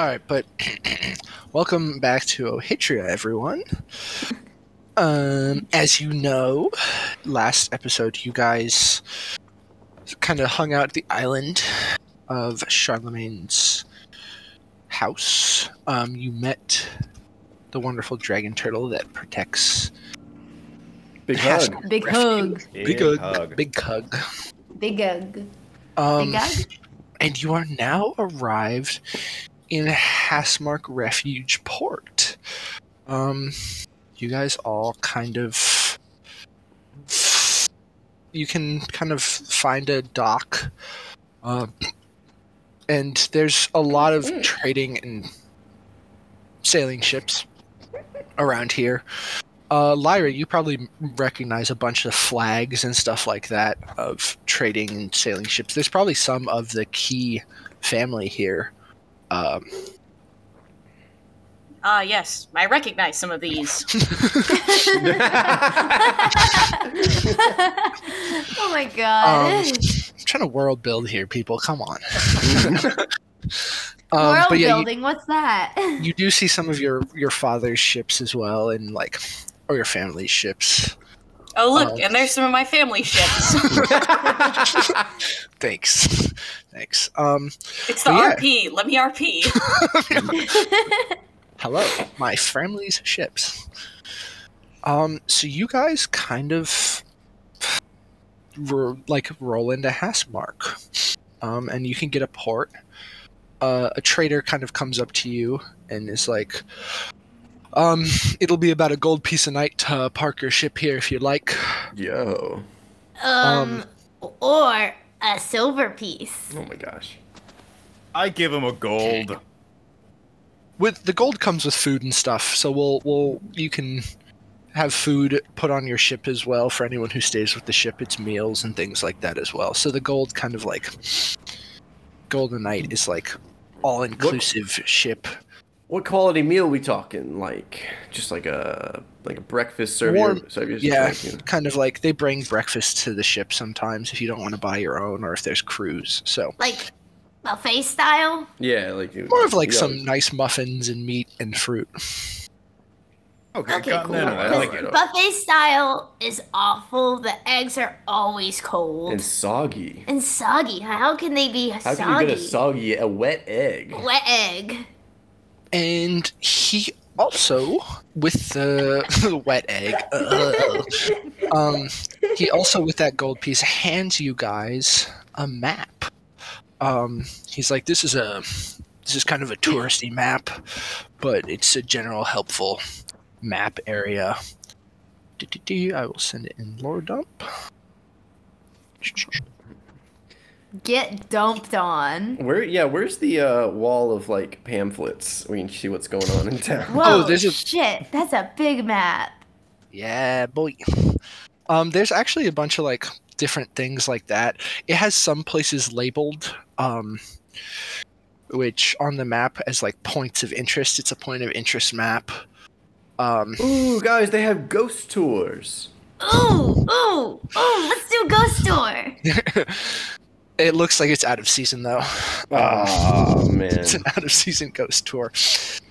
All right, but welcome back to Ohitria, everyone. Um, as you know, last episode you guys kind of hung out at the island of Charlemagne's house. Um, you met the wonderful dragon turtle that protects Big Has- hug. Big hug. Big Hug. Big Hug. Big hug. Um, Big hug. and you are now arrived in Hastmark Refuge Port. Um, you guys all kind of. You can kind of find a dock. Um, and there's a lot of trading and sailing ships around here. Uh, Lyra, you probably recognize a bunch of flags and stuff like that of trading and sailing ships. There's probably some of the key family here. Um, Ah, yes, I recognize some of these. oh my god. Um, I'm trying to world build here, people. Come on. um, World but yeah, you, building, what's that? you do see some of your your father's ships as well, and like, or your family's ships. Oh, look, and there's some of my family ships. Thanks, thanks. Um, It's the yeah. RP. Let me RP. hello, my family's ships. Um, so you guys kind of like roll into Hastmark, um, and you can get a port. Uh, a trader kind of comes up to you and is like, um, it'll be about a gold piece a night to park your ship here if you'd like. Yo. um, or a silver piece. Oh my gosh. I give him a gold. With the gold comes with food and stuff, so we'll we'll you can have food put on your ship as well for anyone who stays with the ship. It's meals and things like that as well. So the gold kind of like Golden Knight is like all inclusive ship. What quality meal we talking? Like just like a like a breakfast serve Warm- serve Yeah, like, you know. kind of like they bring breakfast to the ship sometimes if you don't want to buy your own or if there's crews. So Like buffet style? Yeah, like more of like some nice muffins and meat and fruit. Okay, Okay, cool. continental. I Because like Right it. Buffet style is awful. The eggs are always cold. and soggy. And soggy. How can they be How soggy? How can you get a soggy a wet egg? Wet egg. And he also, with the, the wet egg, ugh, um, he also, with that gold piece, hands you guys a map. Um, he's like, this is a, this is kind of a touristy map, but it's a general helpful map area. I will send it in lore dump. Get dumped on. Where yeah, where's the uh, wall of like pamphlets? We can see what's going on in town. Whoa, Oh, there's a- shit. That's a big map. Yeah, boy. Um, there's actually a bunch of like different things like that. It has some places labeled, um, which on the map as like points of interest. It's a point of interest map. Um, Ooh, guys, they have ghost tours. Ooh, ooh, ooh, let's do ghost tour. it looks like it's out of season though. Oh man. It's an out of season ghost tour.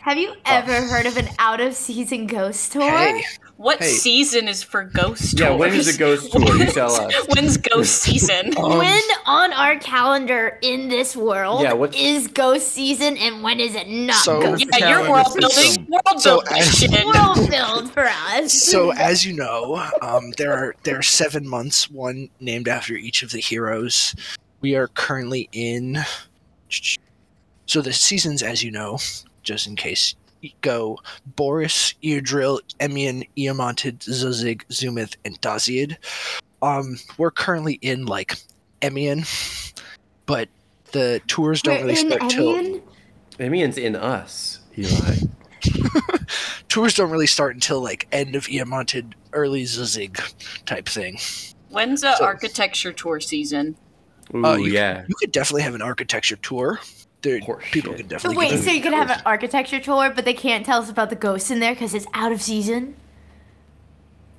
Have you ever heard of an out of season ghost tour? Hey, What Hey. season is for ghost Yeah, when is a ghost tour? You tell us. When's ghost season? Um, when on our calendar in this world Yeah, what's- is ghost season and when is it not So- ghost yeah, you're world building. World So building as- world build for us? so as you know, um, there are there are seven months, one named after each of the heroes. We are currently in. So the seasons, as you know, just in case, go Boris, Eardrill, Emian, Eamontid, Zuzig, Zumith, and Daziad. Um, we're currently in like Emian, but the tours don't We're really in start till Evian? Amien's in us, Eli. tours don't really start until like end of Eamontid, early Zuzig type thing. When's a So- architecture tour season? Ooh, Uh, you, yeah. you could definitely have an architecture tour. There, people shit. can So definitely. wait, so you can have an architecture tour, but they can't tell us about the ghosts in there because it's out of season.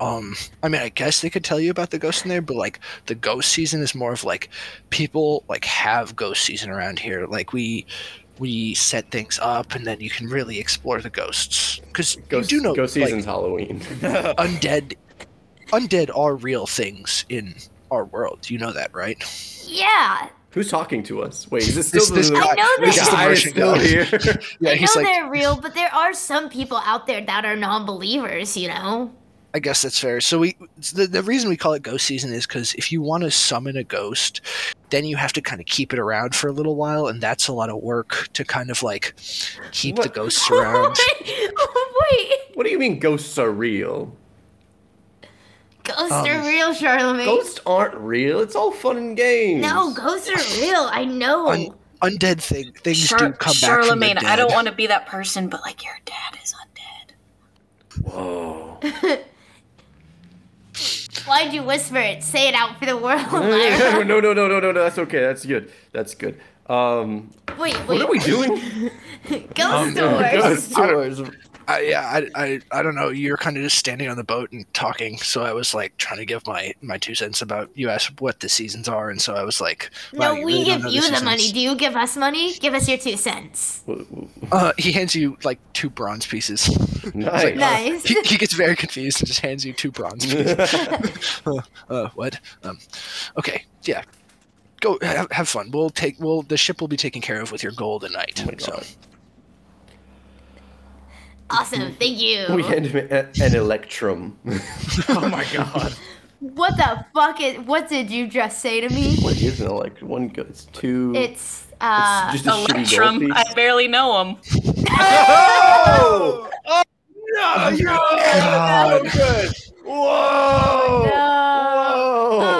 um, I mean, I guess they could tell you about the ghosts in there, but like the ghost season is more of like people like have ghost season around here. Like we, we set things up, and then you can really explore the ghosts. Because you do know, ghost like, season's Halloween. undead, undead are real things in our world. You know that, right? Yeah, Who's talking to us? Wait, is this still This- the, this I know this guy is still guy. here? Yeah, I he's know like, they're real, but there are some people out there that are non-believers. You know. I guess that's fair. So we, the, the reason we call it ghost season is because if you want to summon a ghost, then you have to kind of keep it around for a little while, and that's a lot of work to kind of like keep the ghosts around. Oh, wait, what do you mean ghosts are real? Ghosts Um, are real, Charlemagne. Ghosts aren't real. It's all fun and games. No, ghosts are real. I know. Un- undead thing things Char- do come Charlemagne, back from the I don't want to be that person, but like your dad is undead. Whoa. Why'd you whisper it? Say it out for the world. no, Lyra. no, no, no, no, no. That's okay. That's good. That's good. Um, Wait, wait. what are we doing? Ghost doors. Ghost tours. I, yeah, I, I, I don't know. You're kind of just standing on the boat and talking, so I was like trying to give my my two cents about. You asked what the seasons are, and so I was like, wow, No, we really give you the seasons. money. Do you give us money? Give us your two cents. Uh, he hands you like two bronze pieces. Nice. Nice. he, he gets very confused and just hands you two bronze pieces. uh, uh, what? Um, okay, yeah. Go have, have fun. We'll take. Well, the ship will be taken care of with your gold at night. Oh my so God. Awesome. Thank you. We hand him a- an electrum. oh my god. What the fuck is? What did you just say to me? what is an electrum? One goes two. It's uh. it's just a shitty Electrum, I barely know him. Oh! No, you God. good. Whoa! No. Whoa!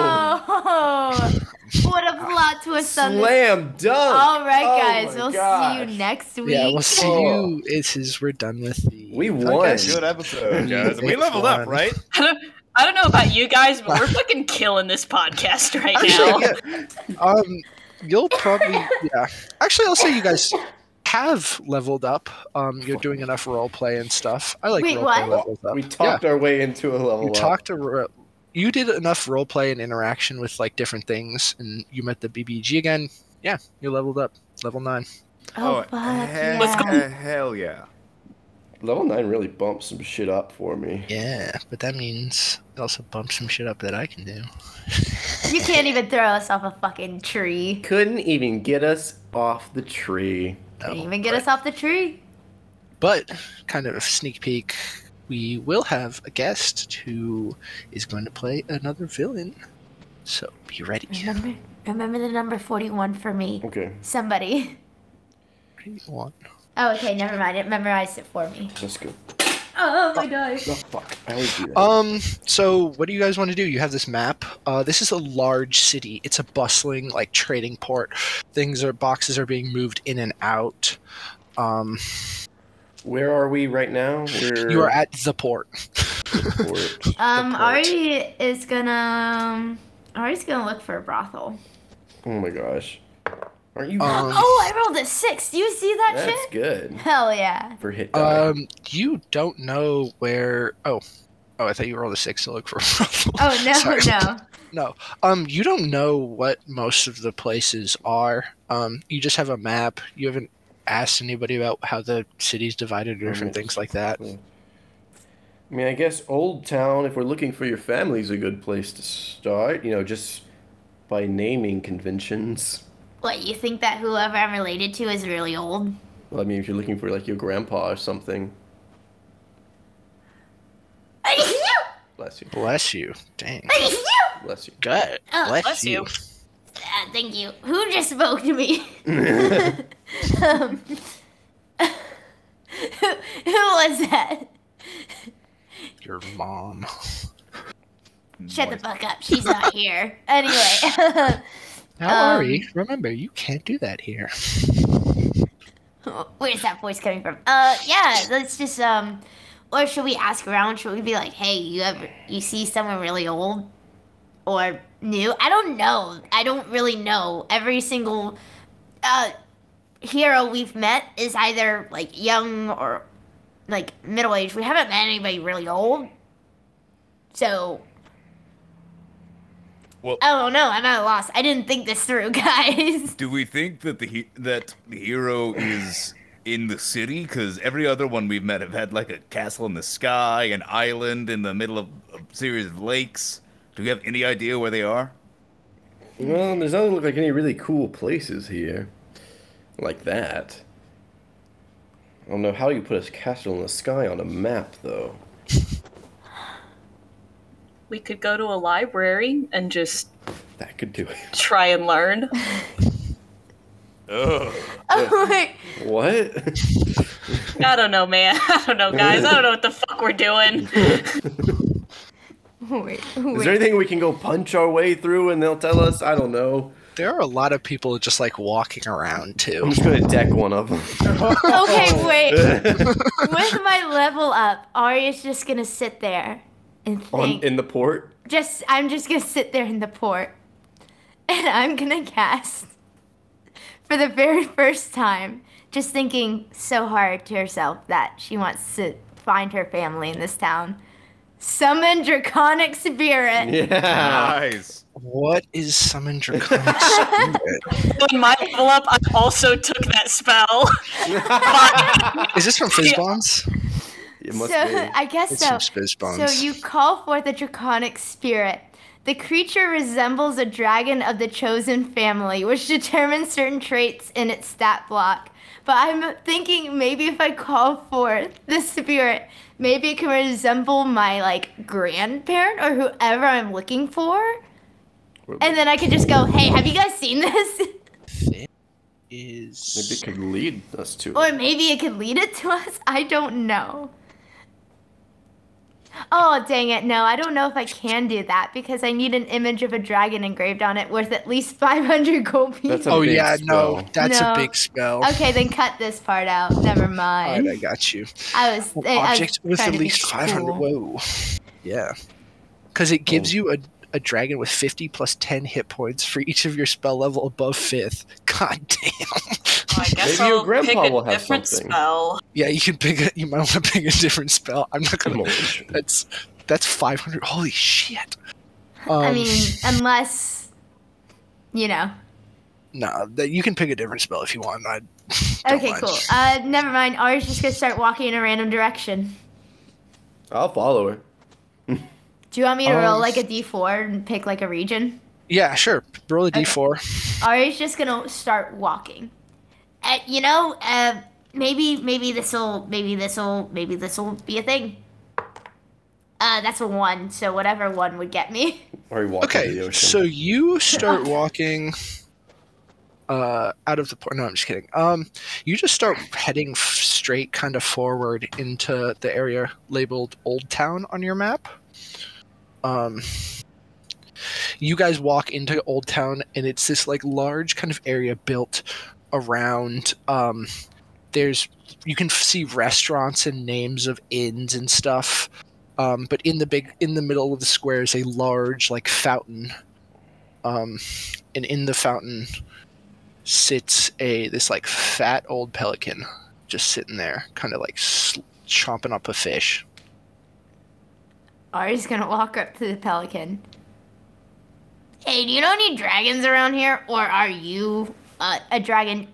What a plot twist on this. Slam dunk. All right, Oh guys. my we'll see you next week. yeah, we'll see Oh. you. This is we're done with the. We won. podcast. Good episode, guys. We It's leveled up, right? I don't, know about you guys, but we're fucking killing this podcast right now. Yeah. Um, you'll probably yeah. Actually, I'll say you guys have leveled up. Um, you're doing enough role play and stuff. I like Wait, role play what? levels up. We talked our way into a level You up. talked to. Ro- You did enough role play and interaction with like different things, and you met the BBG again. Yeah, you leveled up. Level nine. Oh, oh fuck. hell, Let's go. yeah. hell yeah. Level nine really bumps some shit up for me. Yeah, but that means it also bumps some shit up that I can do. You can't even throw us off a fucking tree. Couldn't even get us off the tree. Can't No, oh, even get but- us off the tree. But kind of a sneak peek, we will have a guest who is going to play another villain. So be ready. Remember, remember the number forty-one for me. Okay, Somebody. One. Oh, okay. Never mind. It memorized it for me. let's go. Oh my gosh. Oh fuck! I always do that. Um. So, what do you guys want to do? You have this map. Uh, this is a large city. It's a bustling, like trading port. Things are boxes are being moved in and out. Um, Where are we right now? We're you are at the port. Port. Um, port. Ari is gonna. Um, Ari's gonna look for a brothel. Oh my gosh! Aren't you? Um, Oh, I rolled a six. Do you see that that's shit? good Hell yeah. for hit die. Um, you don't know where. Oh, oh, I thought you rolled a six to look for. a brothel. Oh no, Sorry. no. No. Um, you don't know what most of the places are. Um, you just have a map. You haven't asked anybody about how the city's divided or different Mhm. things like that. I mean, I guess Old Town. If we're looking for your family, is a good place to start. You know, just by naming conventions. What you think that whoever I'm related to is really old? Well, I mean, if you're looking for like your grandpa or something. Bless you. Bless you. Dang. Bless you. Good. Oh, bless, bless you. you. Ah, thank you. Who just spoke to me? um, who, who was that? Your mom. Shut the fuck up. She's not here. Anyway. Now, Um, Ari, remember you can't do that here. Where's that voice coming from? Uh, yeah, let's just, um, or should we ask around? Should we be like, hey, you ever, you see someone really old? Or new? I don't know. I don't really know. Every single, uh, hero we've met is either, like, young or, like, middle aged. We haven't met anybody really old. So, I don't know. I'm at a loss. I didn't think this through, guys. Do we think that the he- that the hero is in the city? Because every other one we've met have had like a castle in the sky, an island in the middle of a series of lakes. Do we have any idea where they are? Well, there's doesn't look like any really cool places here, like that. I don't know how you put a castle in the sky on a map, though. We could go to a library and just That could do it. try and learn. Ugh. Oh my. What? I don't know, man. I don't know, guys. I don't know what the fuck we're doing. Wait, Is there anything we can go punch our way through and they'll tell us? I don't know. There are a lot of people just like walking around too. I'm just gonna deck one of them. Okay, wait. With my level up, Arya's just gonna sit there and think. On in the port. just I'm just gonna sit there in the port, and I'm gonna cast for the very first time, just thinking so hard to herself that she wants to find her family in this town. Summon draconic spirit. Yeah. Nice. What is summon draconic spirit? When my level up, I also took that spell. Is this from Fizban's? It so be. I guess It's so. So you call forth a draconic spirit. The creature resembles a dragon of the chosen family, which determines certain traits in its stat block. But I'm thinking maybe if I call forth the spirit, maybe it can resemble my like grandparent or whoever I'm looking for. And then I could just go, hey, have you guys seen this? Maybe is it could lead us to. Or maybe it could lead it to us. I don't know. Oh, dang it. No, I don't know if I can do that because I need an image of a dragon engraved on it worth at least 500 gold pieces. Oh big yeah, no, that's No. a big spell. Okay, then cut this part out. Never Alright, mind. I got you. I was, Well, I was object with at least 500. cool. Whoa. Yeah. Because it gives Oh. you a, a dragon with 50 plus 10 hit points for each of your spell level above 5th. God damn. I guess Maybe your I'll grandpa pick a will have different something. spell. Yeah, you can pick a, you might want to pick a different spell. I'm not gonna. on. That's that's 500. Holy shit. Um, I mean, unless, you know. no, that you can pick a different spell if you want. I don't Okay, mind. cool. Uh, never mind. Ari's just gonna start walking in a random direction. I'll follow her. Do you want me to Um, roll like a d4 and pick like a region? Yeah, sure. Roll a d4. Ari's just gonna start walking. Uh, you know, uh, maybe maybe this'll maybe this'll maybe this'll be a thing. Uh, that's a one, so whatever one would get me. Or we walk into the Okay, ocean. so you start walking uh, out of the port. No, I'm just kidding. Um, you just start heading f- straight, kind of forward into the area labeled Old Town on your map. Um, you guys walk into Old Town, and it's this like large kind of area built around. Um, there's you can see restaurants and names of inns and stuff. Um, but in the big in the middle of the square is a large like fountain um, and in the fountain sits a this like fat old pelican just sitting there kind of like chomping up a fish Ari's gonna walk up to the pelican. Hey, do you know any dragons around here, or are you uh, a dragon?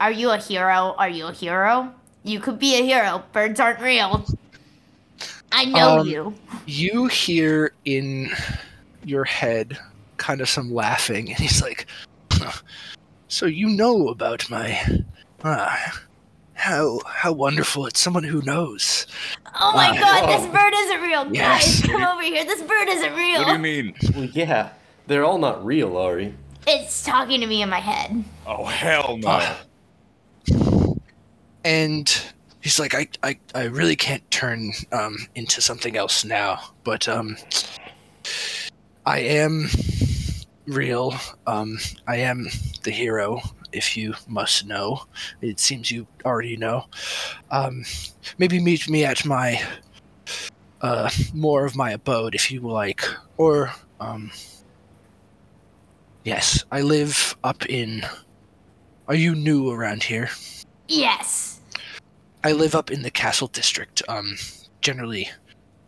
Are you a hero? Are you a hero? You could be a hero. Birds aren't real. I know Um, you. you hear in your head kind of some laughing and he's like "Huh, so you know about my ah, how how wonderful it's someone who knows Oh my uh, god, this bird isn't real, Yes. guys! Come over here. This bird isn't real. What do you mean? Well, yeah, they're all not real, Ari. It's talking to me in my head. Oh hell no! Ah. and he's like, I, I, I really can't turn um, into something else now, but um, I am real. Um, I am the hero, if you must know. It seems you already know. Um, maybe meet me at my uh, more of my abode, if you like, or um, yes, I live up in. Are you new around here? Yes. I live up in the castle district. Um, generally,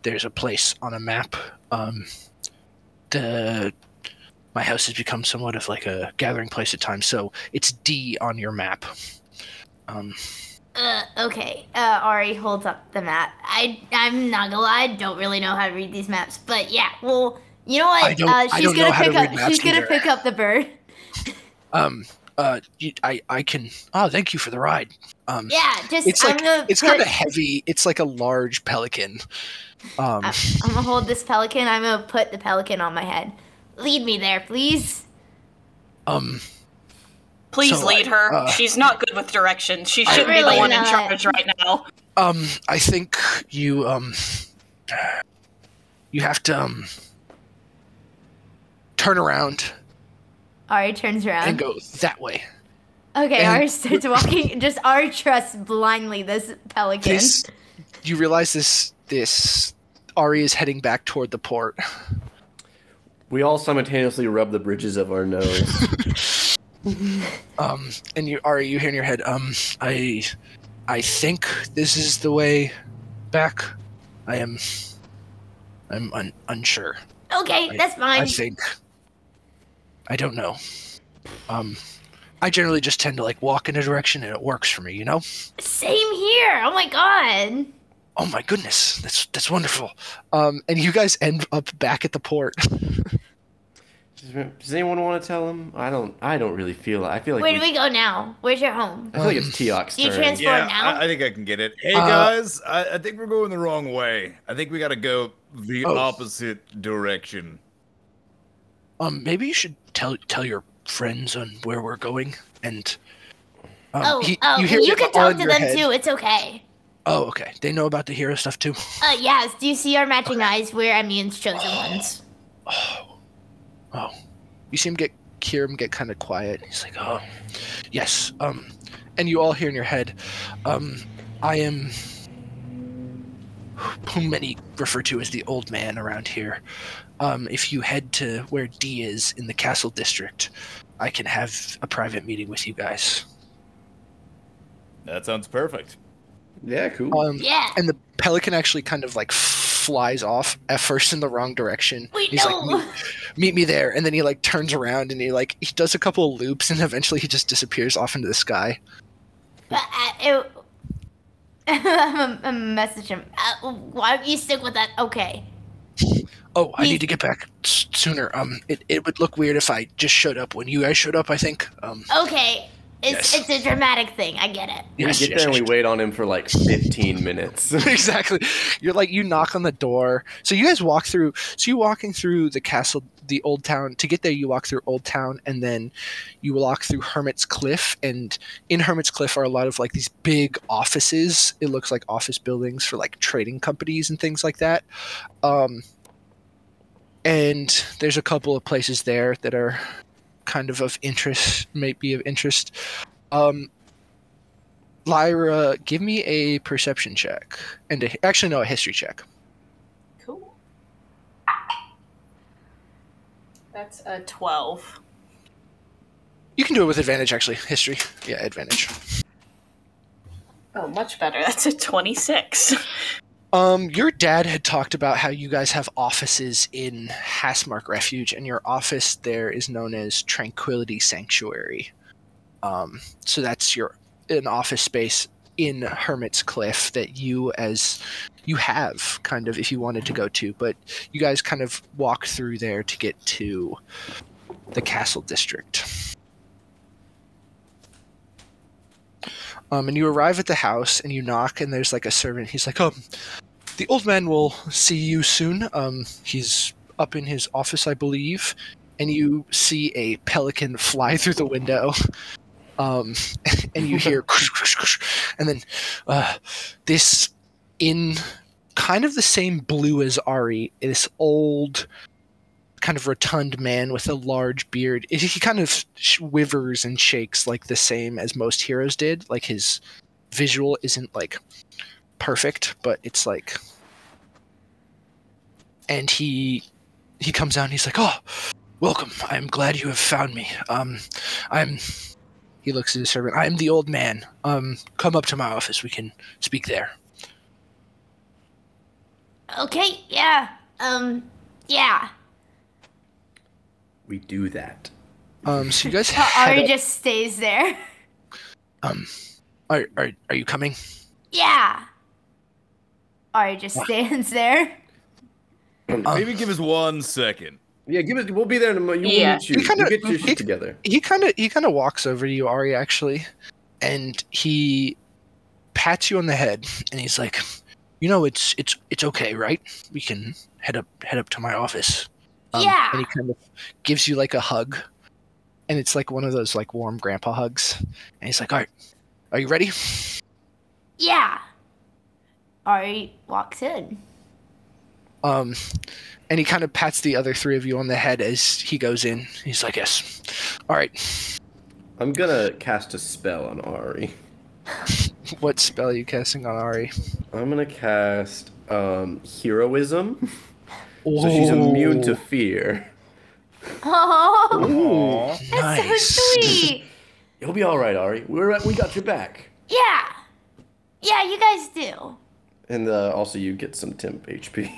there's a place on a map. Um, the my house has become somewhat of like a gathering place at times. So it's D on your map. Um, Uh, okay. Uh, Ari holds up the map. I I'm not gonna lie, I don't really know how to read these maps, but yeah. Well, you know what? Uh, she's gonna pick up. She's gonna pick up the bird. um, uh, I, I can. Oh, thank you for the ride. Um, Yeah, just it's I'm like gonna it's kind of heavy. It's like a large pelican. Um, I'm gonna hold this pelican. I'm gonna put the pelican on my head. Lead me there, please. um, Please So, lead her. uh, She's not good with directions. She I- should be the Really one in charge right now. um, I think you um, you have to um, turn around Ari turns around. and go that way. Okay, And- Ari starts walking. Just Ari trusts blindly this pelican. This, you realize this this Ari is heading back toward the port. We all simultaneously rub the bridges of our nose. Um, and you Ari, you hear in your head, um, I, I think this is the way back. I am, I'm un- unsure. okay, I- that's fine. I think. I don't know. Um, I generally just tend to like walk in a direction and it works for me. You know. Same here. Oh my god. Oh my goodness, that's that's wonderful. Um, and you guys end up back at the port. Does anyone want to tell him? I don't. I don't really feel. I feel like. Where we, do we go now? Where's your home? I feel like it's Tiak's Do you turn. trans- Yeah, now? I, I think I can get it. Hey Uh, guys, I, I think we're going the wrong way. I think we got to go the Oh. opposite direction. Um, maybe you should tell tell your friends on where we're going and. Um, oh, he- oh, hear you it can all talk in to your them head. too. It's okay. Oh, okay. They know about the hero stuff too. Uh, yes. Do you see our matching eyes? We're Emine's chosen ones. Oh, you see him get hear him get kind of quiet. He's like, oh, yes. Um, and you all hear in your head, um, I am whom many refer to as the old man around here. Um, if you head to where D is in the castle district, I can have a private meeting with you guys. That sounds perfect. Yeah, cool. Um, Yeah. and the pelican actually kind of like flies off at first in the wrong direction. We He's know. like, meet, meet me there, and then he like turns around and he like he does a couple of loops, and eventually he just disappears off into the sky. But, uh, it, I'm a message him. Uh, why don't you stick with that? Okay. Oh, I He's- need to get back sooner. Um, it, it would look weird if I just showed up when you guys showed up. I think. Um, Okay. It's Yes. it's a dramatic thing. I get it. yes, we get yes, there and yes, we wait on him for like 15 minutes. exactly. You're like you knock on the door. So you guys walk through. So you walking through the castle, the old town. To get there, you walk through Old Town, and then you walk through Hermit's Cliff. And in Hermit's Cliff are a lot of like these big offices. It looks like office buildings for like trading companies and things like that. Um, and there's a couple of places there that are kind of of interest, might be of interest. Um, Lyra, give me a perception check, and a, actually no, a history check. Cool. That's a 12. You can do it with advantage, actually. History, yeah, advantage. Oh, much better. That's a 26. Um, your dad had talked about how you guys have offices in Hastmark Refuge, and your office there is known as Tranquility Sanctuary. Um, so that's your an office space in Hermit's Cliff that you as you have kind of if you wanted to go to, but you guys kind of walk through there to get to the castle district. Um, and you arrive at the house and you knock, and there's like a servant. He's like, "Oh, the old man will see you soon. Um, he's up in his office, I believe." And you see a pelican fly through the window. Um, and you hear, and then uh, this in kind of the same blue as Ari, this old, kind of rotund man with a large beard. He kind of wivers and shakes like the same as most heroes did. Like his visual isn't like perfect, but it's like. And he he comes out and he's like, "Oh, welcome. I'm glad you have found me. Um, I'm." He looks at his servant. I'm the old man. Um, come up to my office. We can speak there. Okay. Yeah. Um. Yeah. We do that. Um, so you guys head Ari up- just stays there. um, are, are are you coming? Yeah. Ari just stands there. Maybe give us one second. Yeah, give us. We'll be there in a moment. You Yeah. will you. You kinda- you get your you- shit together. He kind of he kind of walks over to you, Ari, actually, and he pats you on the head, and he's like, "You know, it's it's it's okay, right? We can head up head up to my office." Yeah. And he kind of gives you like a hug, and it's like one of those like warm grandpa hugs, and he's like, "All right, are you ready?" Yeah. Ari walks in. Um, and he kind of pats the other three of you on the head as he goes in. He's like, "Yes, all right. I'm gonna cast a spell on Ari. What spell are you casting on Ari?" I'm gonna cast um, heroism, so she's immune to fear. Oh, Aw. that's Nice. so sweet. You'll be all right, Ari. We're we got your back. Yeah. Yeah, you guys do. And uh, also, you get some temp HP.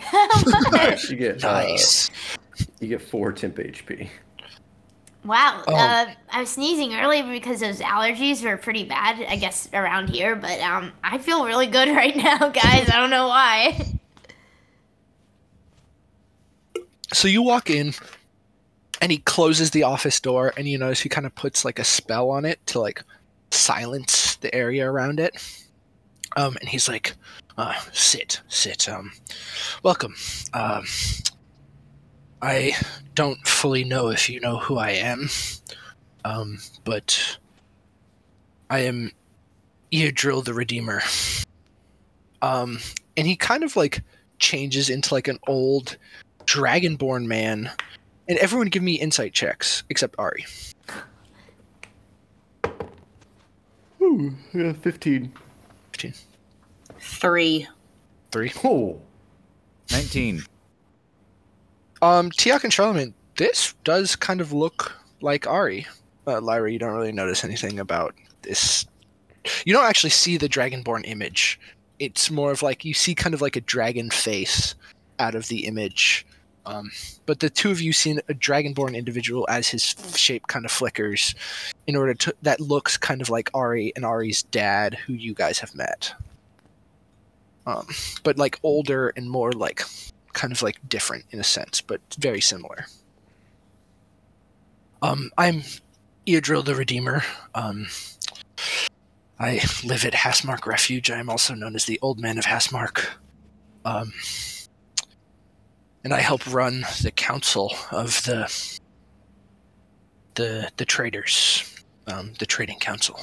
You get uh, Nice. you get four temp HP. Wow. Oh. Uh, I was sneezing earlier because those allergies were pretty bad, I guess, around here. But um, I feel really good right now, guys. I don't know why. So you walk in, and he closes the office door, and you notice he kind of puts like a spell on it to like silence the area around it. Um, and he's like, uh, "Sit, sit. Um, welcome. Um, I don't fully know if you know who I am, um, but I am Eardrill the Redeemer. Um, and he kind of like changes into like an old dragonborn man. And everyone give me insight checks except Ari. Ooh, yeah, fifteen. 15. Three. Three. Oh, 19. Um, Tiak and Charlemagne, this does kind of look like Ari. Uh, Lyra, you don't really notice anything about this. You don't actually see the dragonborn image. It's more of like you see kind of like a dragon face out of the image. Um, but the two of you see a dragonborn individual as his shape kind of flickers in order to that looks kind of like Ari and Ari's dad who you guys have met. Um, but like older and more like kind of like different in a sense, but very similar. Um, I'm Eardrill the Redeemer. Um, I live at Hastmark Refuge. I am also known as the Old Man of Hastmark. Um, and I help run the council of the the the traders, um, the trading council.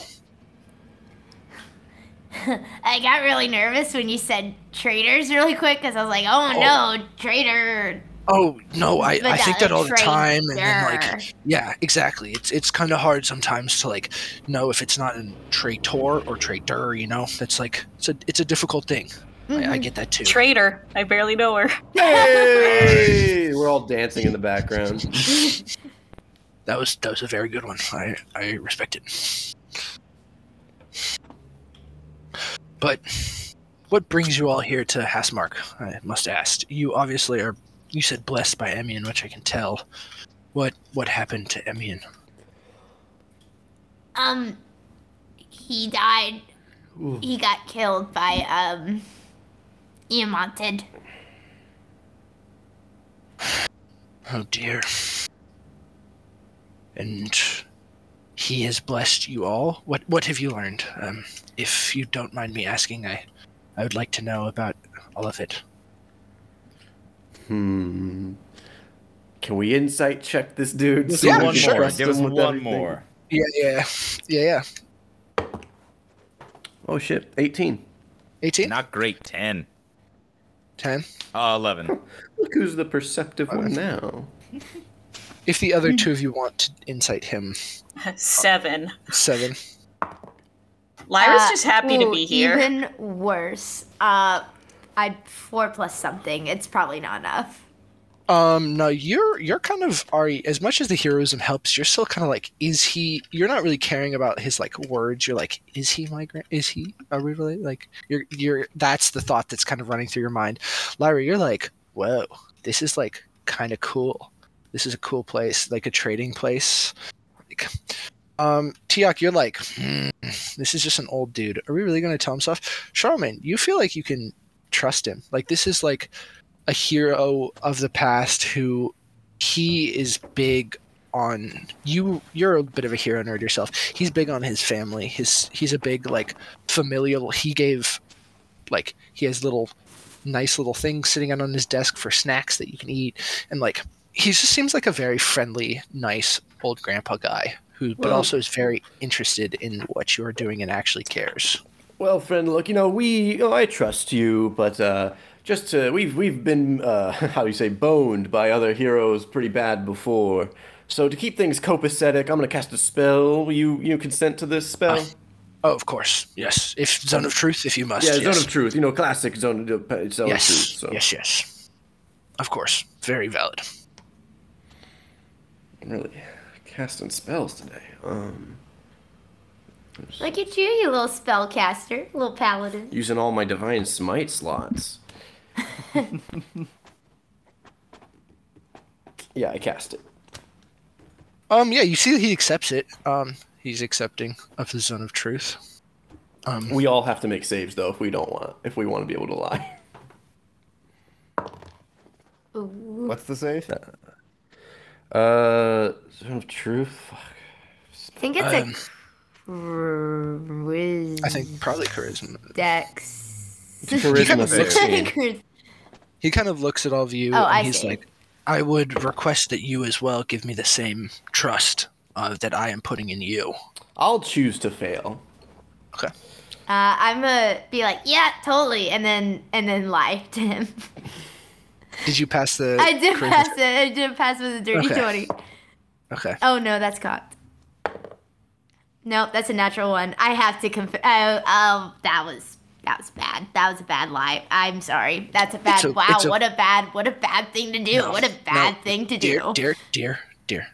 I got really nervous when you said traders really quick because I was like, oh, no, trader. Oh no, I, I think that all the time, and then like yeah, exactly. It's it's kind of hard sometimes to like know if it's not a traitor or trader. You know, that's like it's a it's a difficult thing. I, I get that too. Traitor. I barely know her. hey! We're all dancing in the background. that was that was a very good one. I I respect it. But what brings you all here to Hastmark? I must ask. You obviously are. You said blessed by Emian, which I can tell. What what happened to Emian? Um, he died. He got killed by, um, Iamonted. Oh dear. And he has blessed you all. What what have you learned? Um, if you don't mind me asking, I I would like to know about all of it. Hmm. Can we insight check this dude? Give us so we one can more. Give us one everything? more. Yeah, yeah, yeah, yeah. Oh shit, 18. 18? Not great. 10. 10? Uh, 11. Look who's the perceptive one now. If the other two of you want to incite him, Seven. 7. Lyra's Uh, just happy to ooh, be here. Even worse. Uh, I four plus something. It's probably not enough. Um, no, you're you're kind of Ari. As much as the heroism helps, you're still kind of like, is he? You're not really caring about his like words. You're like, is he my grand? Is he? Are we really like? You're you're. That's the thought that's kind of running through your mind. Lyra, you're like, whoa, this is like kind of cool. This is a cool place, like a trading place. Like, um, Tiak, you're like, hmm, this is just an old dude. Are we really going to tell him stuff? Charlemagne, you feel like you can trust him. Like this is like a hero of the past who he is big on. You you're a bit of a hero nerd yourself. He's big on his family. His he's a big like familial he gave like he has little nice little things sitting out on his desk for snacks that you can eat. And like he just seems like a very friendly nice old grandpa guy who but Well- also is very interested in what you're doing and actually cares. Well, friend, look, you know, we, you know, I trust you, but uh, just to, we've we've been, uh, how do you say, boned by other heroes pretty bad before. So to keep things copacetic, I'm gonna cast a spell. Will you you consent to this spell? oh of course yes if zone of truth if you must yeah, yes. zone of truth. You know, classic zone of uh, zone yes of truth. So. yes yes of course very valid I'm really casting spells today. Um, Look at you, you little spellcaster, little paladin. using all my divine smite slots. yeah, I cast it. Um, yeah, you see he accepts it. Um, he's accepting of the zone of truth. Um, We all have to make saves though if we don't want if we want to be able to lie. What's the save? Uh, zone of truth. Fuck. I think it's Um, a Charisma I think probably charisma. Dex. Charisma kind of looks- 16. He kind of looks at all of you Oh, and I he's see. like, "I would request that you as well give me the same trust uh, that I am putting in you." I'll choose to fail. Okay. Uh, I'm gonna be like, yeah, totally, and then and then lie to him. Did you pass the? I did charisma- pass it. I did pass with a dirty Okay. twenty. Okay. Oh no, that's cocked. Nope, that's a natural one. I have to confess. Oh, oh, that was that was bad. That was a bad lie. I'm sorry. That's a bad. o- wow, it's o- what a bad, what a bad thing to do. No, what a bad no, thing to dear, do. Dear, dear, dear,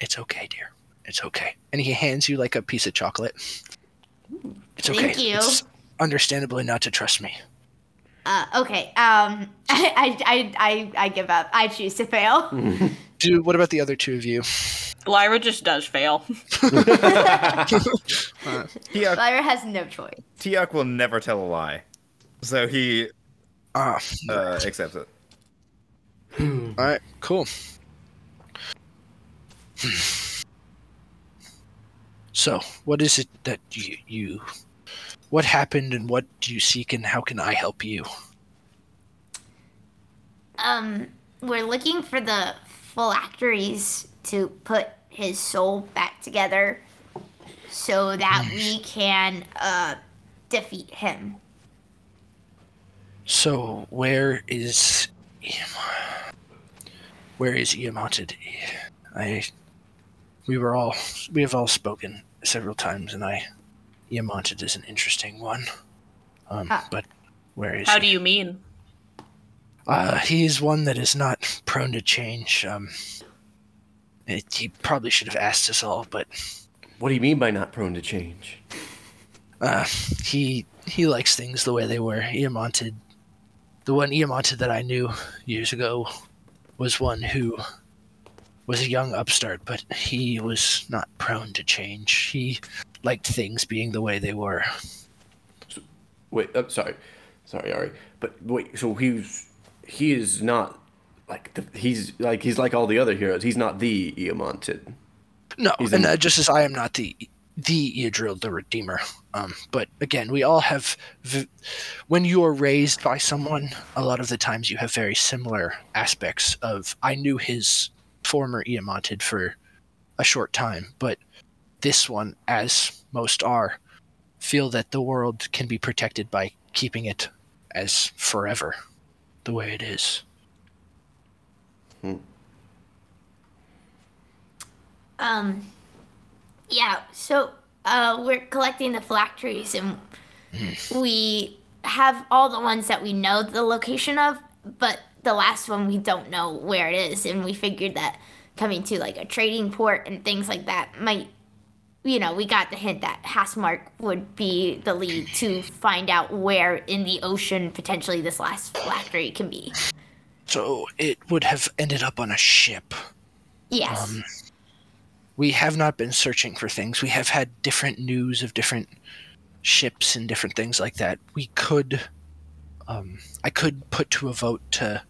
it's okay, dear. It's okay. And he hands you like a piece of chocolate. It's okay. Thank you. It's understandably not to trust me. Uh, okay. Um, I, I, I, I, I give up. I choose to fail. Dude, what about the other two of you? Lyra just does fail. Tiak, Lyra has no choice. Tiak will never tell a lie. So he Ah, uh, accepts it. all right, cool. So, what is it that you, you what happened and what do you seek and how can I help you? Um, we're looking for the phylacteries to put his soul back together, so that we can uh defeat him. So, where is where is Iamonted? I we were all we have all spoken several times, and I Iamonted is an interesting one. Um, but where is How he? do you mean? Uh, he is one that is not prone to change. Um, it, he probably should have asked us all, but What do you mean by not prone to change? uh, he he likes things the way they were. Iamonted, the one Iamonted that I knew years ago, was one who was a young upstart, but he was not prone to change. He liked things being the way they were. Wait, uh, sorry, sorry, Ari. But wait, so he's he is not like the, he's like he's like all the other heroes. He's not the Iamonted. No, He's and uh, just as I am not the the Eardrill the Redeemer, um, but again, we all have. V- when you are raised by someone, a lot of the times you have very similar aspects of. I knew his former Iamonted for a short time, but this one, as most are, feel that the world can be protected by keeping it as forever, the way it is. Um, yeah. So, uh, we're collecting the phylacteries, and we have all the ones that we know the location of, but the last one we don't know where it is, and we figured that coming to like a trading port and things like that might. You know, we got the hint that Hastmark would be the lead to find out where in the ocean potentially this last phylactery can be. So it would have ended up on a ship. Yes. Um, we have not been searching for things. We have had different news of different ships and different things like that. We could, um, I could put to a vote to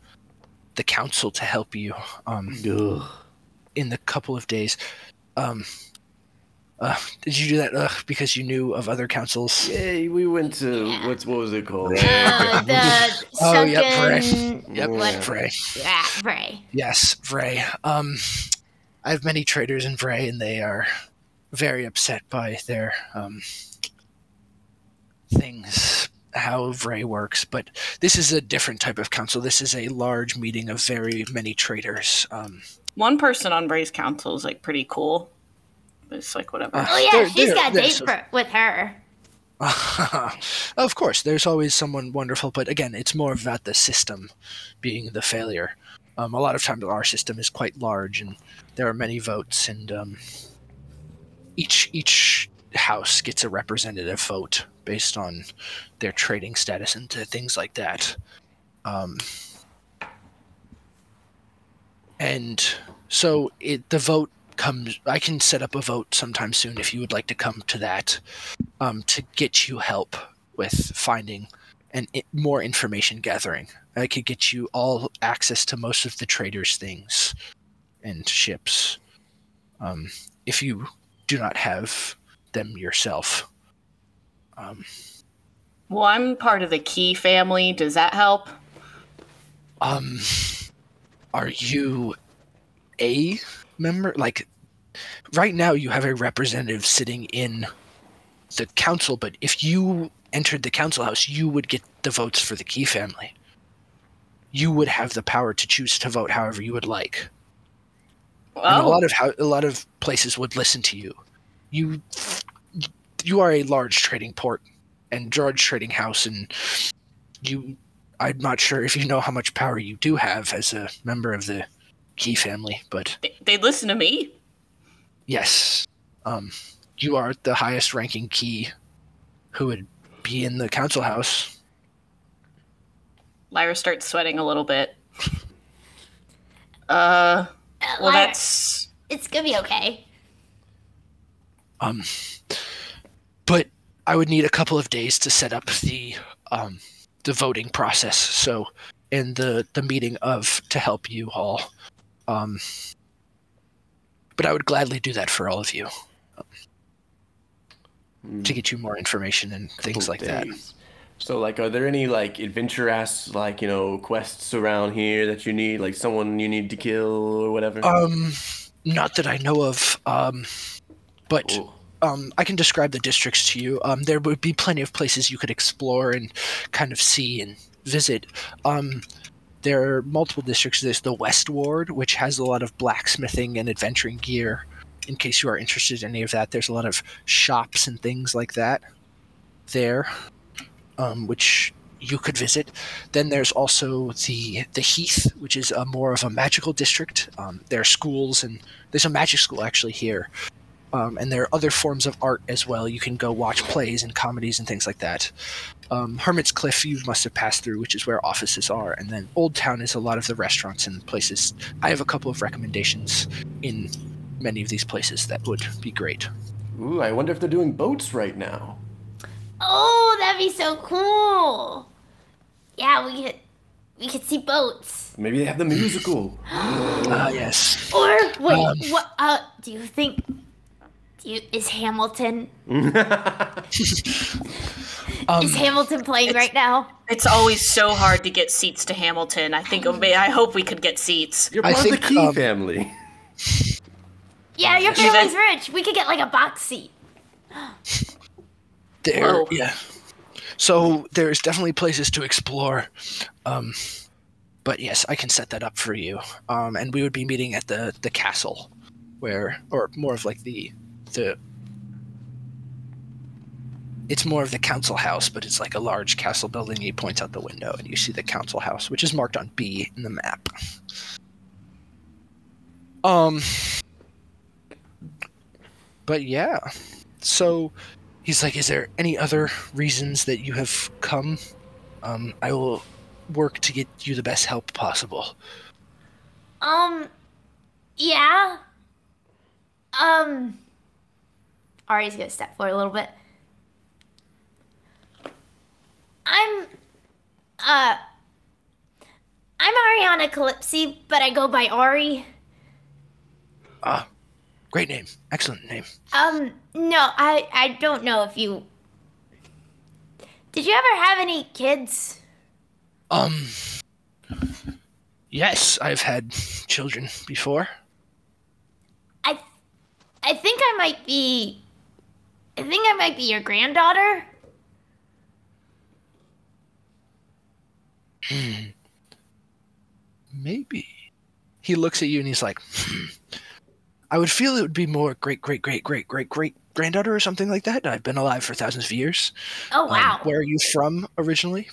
the council to help you um, in the couple of days. Um, uh, did you do that uh, because you knew of other councils? Yay, we went to Yeah. what's what was it called? Uh, the Oh, yep, sunken. Yep, Yeah. Vray. Yeah, Bray. Yes, Vray. Um, I have many traders in Vray, and they are very upset by their um, things, how Vray works. But this is a different type of council. This is a large meeting of very many traders. Um, One person on Bray's council is like pretty cool. But it's like whatever. Uh, Oh yeah, They're- she's they're- got a date so- for, with her. of course, there's always someone wonderful, but again, it's more about the system being the failure. Um, a lot of times, our system is quite large, and there are many votes, and um, each each house gets a representative vote based on their trading status and things like that. Um, and so it the vote comes. I can set up a vote sometime soon if you would like to come to that um, to get you help with finding and i more information gathering. I could get you all access to most of the traders' things and ships um, if you do not have them yourself. Um, Well, I'm part of the Key family. Does that help? um, are you a member? Like, right now you have a representative sitting in the council, but if you entered the council house, you would get the votes for the Key family. You would have the power to choose to vote however you would like. And a Oh, lot of how, a lot of places would listen to you. You you are a large trading port and large trading house, and you. I'm not sure if you know how much power you do have as a member of the Key family, but they, they listen to me. yes, um, you are the highest ranking Key who would be in the council house. Lyra starts sweating a little bit. Uh, Uh, well, Lyra, that's it's gonna be okay. Um, but I would need a couple of days to set up the um, the voting process. So, in the the meeting of to help you all, um, but I would gladly do that for all of you to get you more information and things like that. So, like, are there any like adventure ass like you know quests around here that you need, like someone you need to kill or whatever? Um, not that I know of. Um, but Ooh. um, I can describe the districts to you. Um, there would be plenty of places you could explore and kind of see and visit. Um, there are multiple districts. There's the West Ward, which has a lot of blacksmithing and adventuring gear. In case you are interested in any of that, there's a lot of shops and things like that there, um, which you could visit. Then there's also the the Heath, which is a more of a magical district. Um, there are schools and there's a magic school actually here, um, and there are other forms of art as well. You can go watch plays and comedies and things like that. Um, Hermit's Cliff you must have passed through, which is where offices are, and then Old Town is a lot of the restaurants and places. I have a couple of recommendations in many of these places that would be great. Ooh, I wonder if they're doing boats right now. Oh, that'd be so cool. Yeah, we could we could see boats. Maybe they have the musical. Ah, yes. Or wait, Um. what? Uh, do you think? Do is Hamilton Um, is Hamilton playing right now? it's always so hard to get seats to Hamilton. I think I hope we could get seats. You're I part of the Key um, family. Yeah, your family's rich. We could get like a box seat. There, Whoa. yeah. So there's definitely places to explore. Um, but yes, I can set that up for you. Um, and we would be meeting at the the castle, where, or more of like the the. It's more of the council house, but it's like a large castle building. He points out the window, and you see the council house, which is marked on B in the map. Um. But yeah, so he's like, "Is there any other reasons that you have come? Um, I will work to get you the best help possible. Um, yeah. Um, Ari's gonna step forward a little bit. I'm, uh, I'm Ariana Calypsi, but I go by Ari. Ah, great name. Excellent name. Um, no, I, I don't know if you. Did you ever have any kids? Um, yes, I've had children before. I, I think I might be. I think I might be your granddaughter. Maybe. He looks at you and he's like, hmm. I would feel it would be more great, great, great, great, great, great granddaughter or something like that. I've been alive for thousands of years. Oh Um, wow. where are you from originally?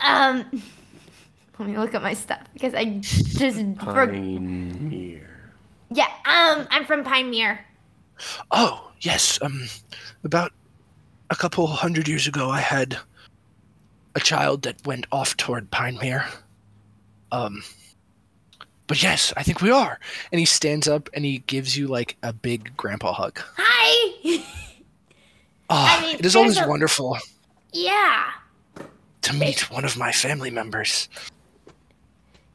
Um, let me look at my stuff because I just for, Pioneer. yeah. Um, I'm from Pine Mere. Oh, yes. Um, about a couple hundred years ago, I had a child that went off toward Pinemere. Um, but yes, I think we are. And he stands up and he gives you like a big grandpa hug. Hi. Ah, I mean, it is always a- wonderful yeah. to meet one of my family members.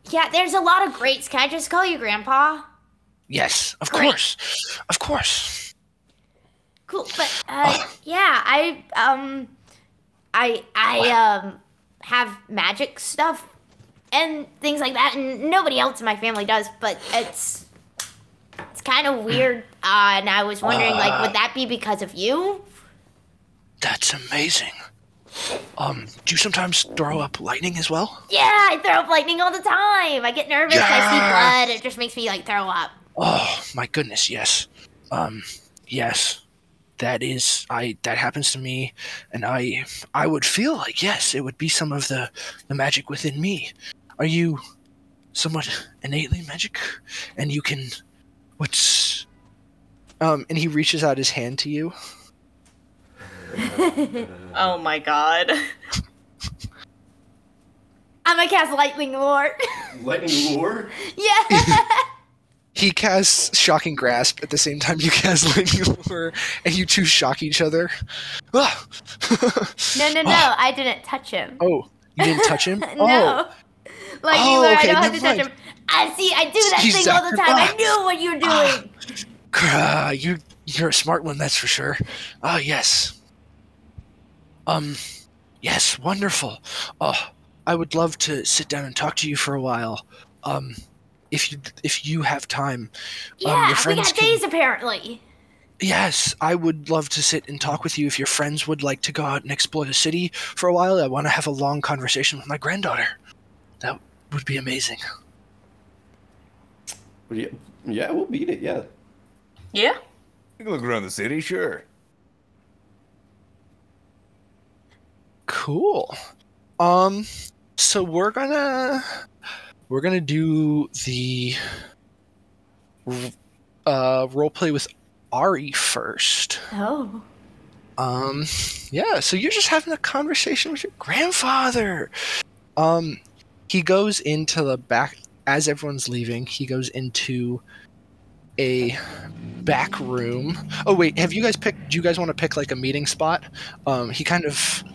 Yeah. There's a lot of greats. Can I just call you Grandpa? Yes, of Great. course, of course. Cool. But uh, yeah, I um, I I um have magic stuff and things like that, and nobody else in my family does. But it's it's kind of weird. Uh, and I was wondering, like, would that be because of you? That's amazing. Um, do you sometimes throw up lightning as well? Yeah, I throw up lightning all the time. I get nervous. Yeah. I see blood. It just makes me like throw up. Oh my goodness, yes. Um, yes. That is I that happens to me and I I would feel like yes, it would be some of the the magic within me. Are you somewhat innately magic? And you can what's um and he reaches out his hand to you. Oh my god. I'm gonna cast lightning lord. Lightning lure? yeah. He casts shocking grasp at the same time you cast lightning lure and you two shock each other. Ah. no, no, no. I didn't touch him. oh, you didn't touch him? no. Oh. Lightning Oh, lord. okay, I don't have to touch mind. him. I see. I do that He's thing all the time. I knew what you were doing. Ah, you you're a smart one, that's for sure. Ah, yes. Um, yes, wonderful. Oh, I would love to sit down and talk to you for a while. Um, if you if you have time. um, yeah, your we friends got can- days apparently. Yes, I would love to sit and talk with you. If your friends would like to go out and explore the city for a while, I want to have a long conversation with my granddaughter. That would be amazing. Yeah, yeah, we'll beat it. Yeah. Yeah? You can look around the city, sure. Cool. Um so we're gonna we're gonna do the uh role play with Ari first. Oh. Um yeah, so you're just having a conversation with your grandfather. Um he goes into the back as everyone's leaving, he goes into a back room. Oh wait, have you guys picked do you guys want to pick like a meeting spot? Um he kind of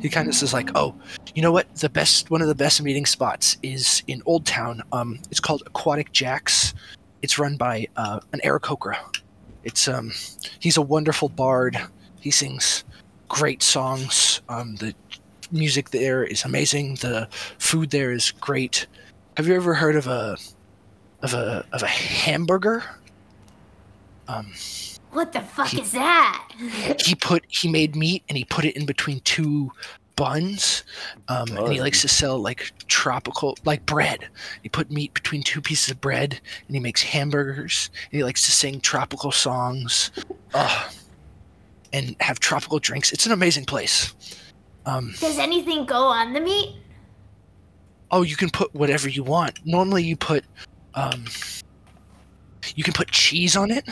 he kind of says like, "Oh, you know what? The best one of the best meeting spots is in Old Town. Um it's called Aquatic Jacks. It's run by uh, an Aarakocra. It's um he's a wonderful bard. He sings great songs. Um the music there is amazing. The food there is great. Have you ever heard of a of a of a hamburger? Um What the fuck is that? he put he made meat and he put it in between two buns um, and he likes to sell like tropical like bread. He put meat between two pieces of bread and he makes hamburgers and he likes to sing tropical songs uh, and have tropical drinks. It's an amazing place. Um, Does anything go on the meat? oh you can put whatever you want. Normally you put um, you can put cheese on it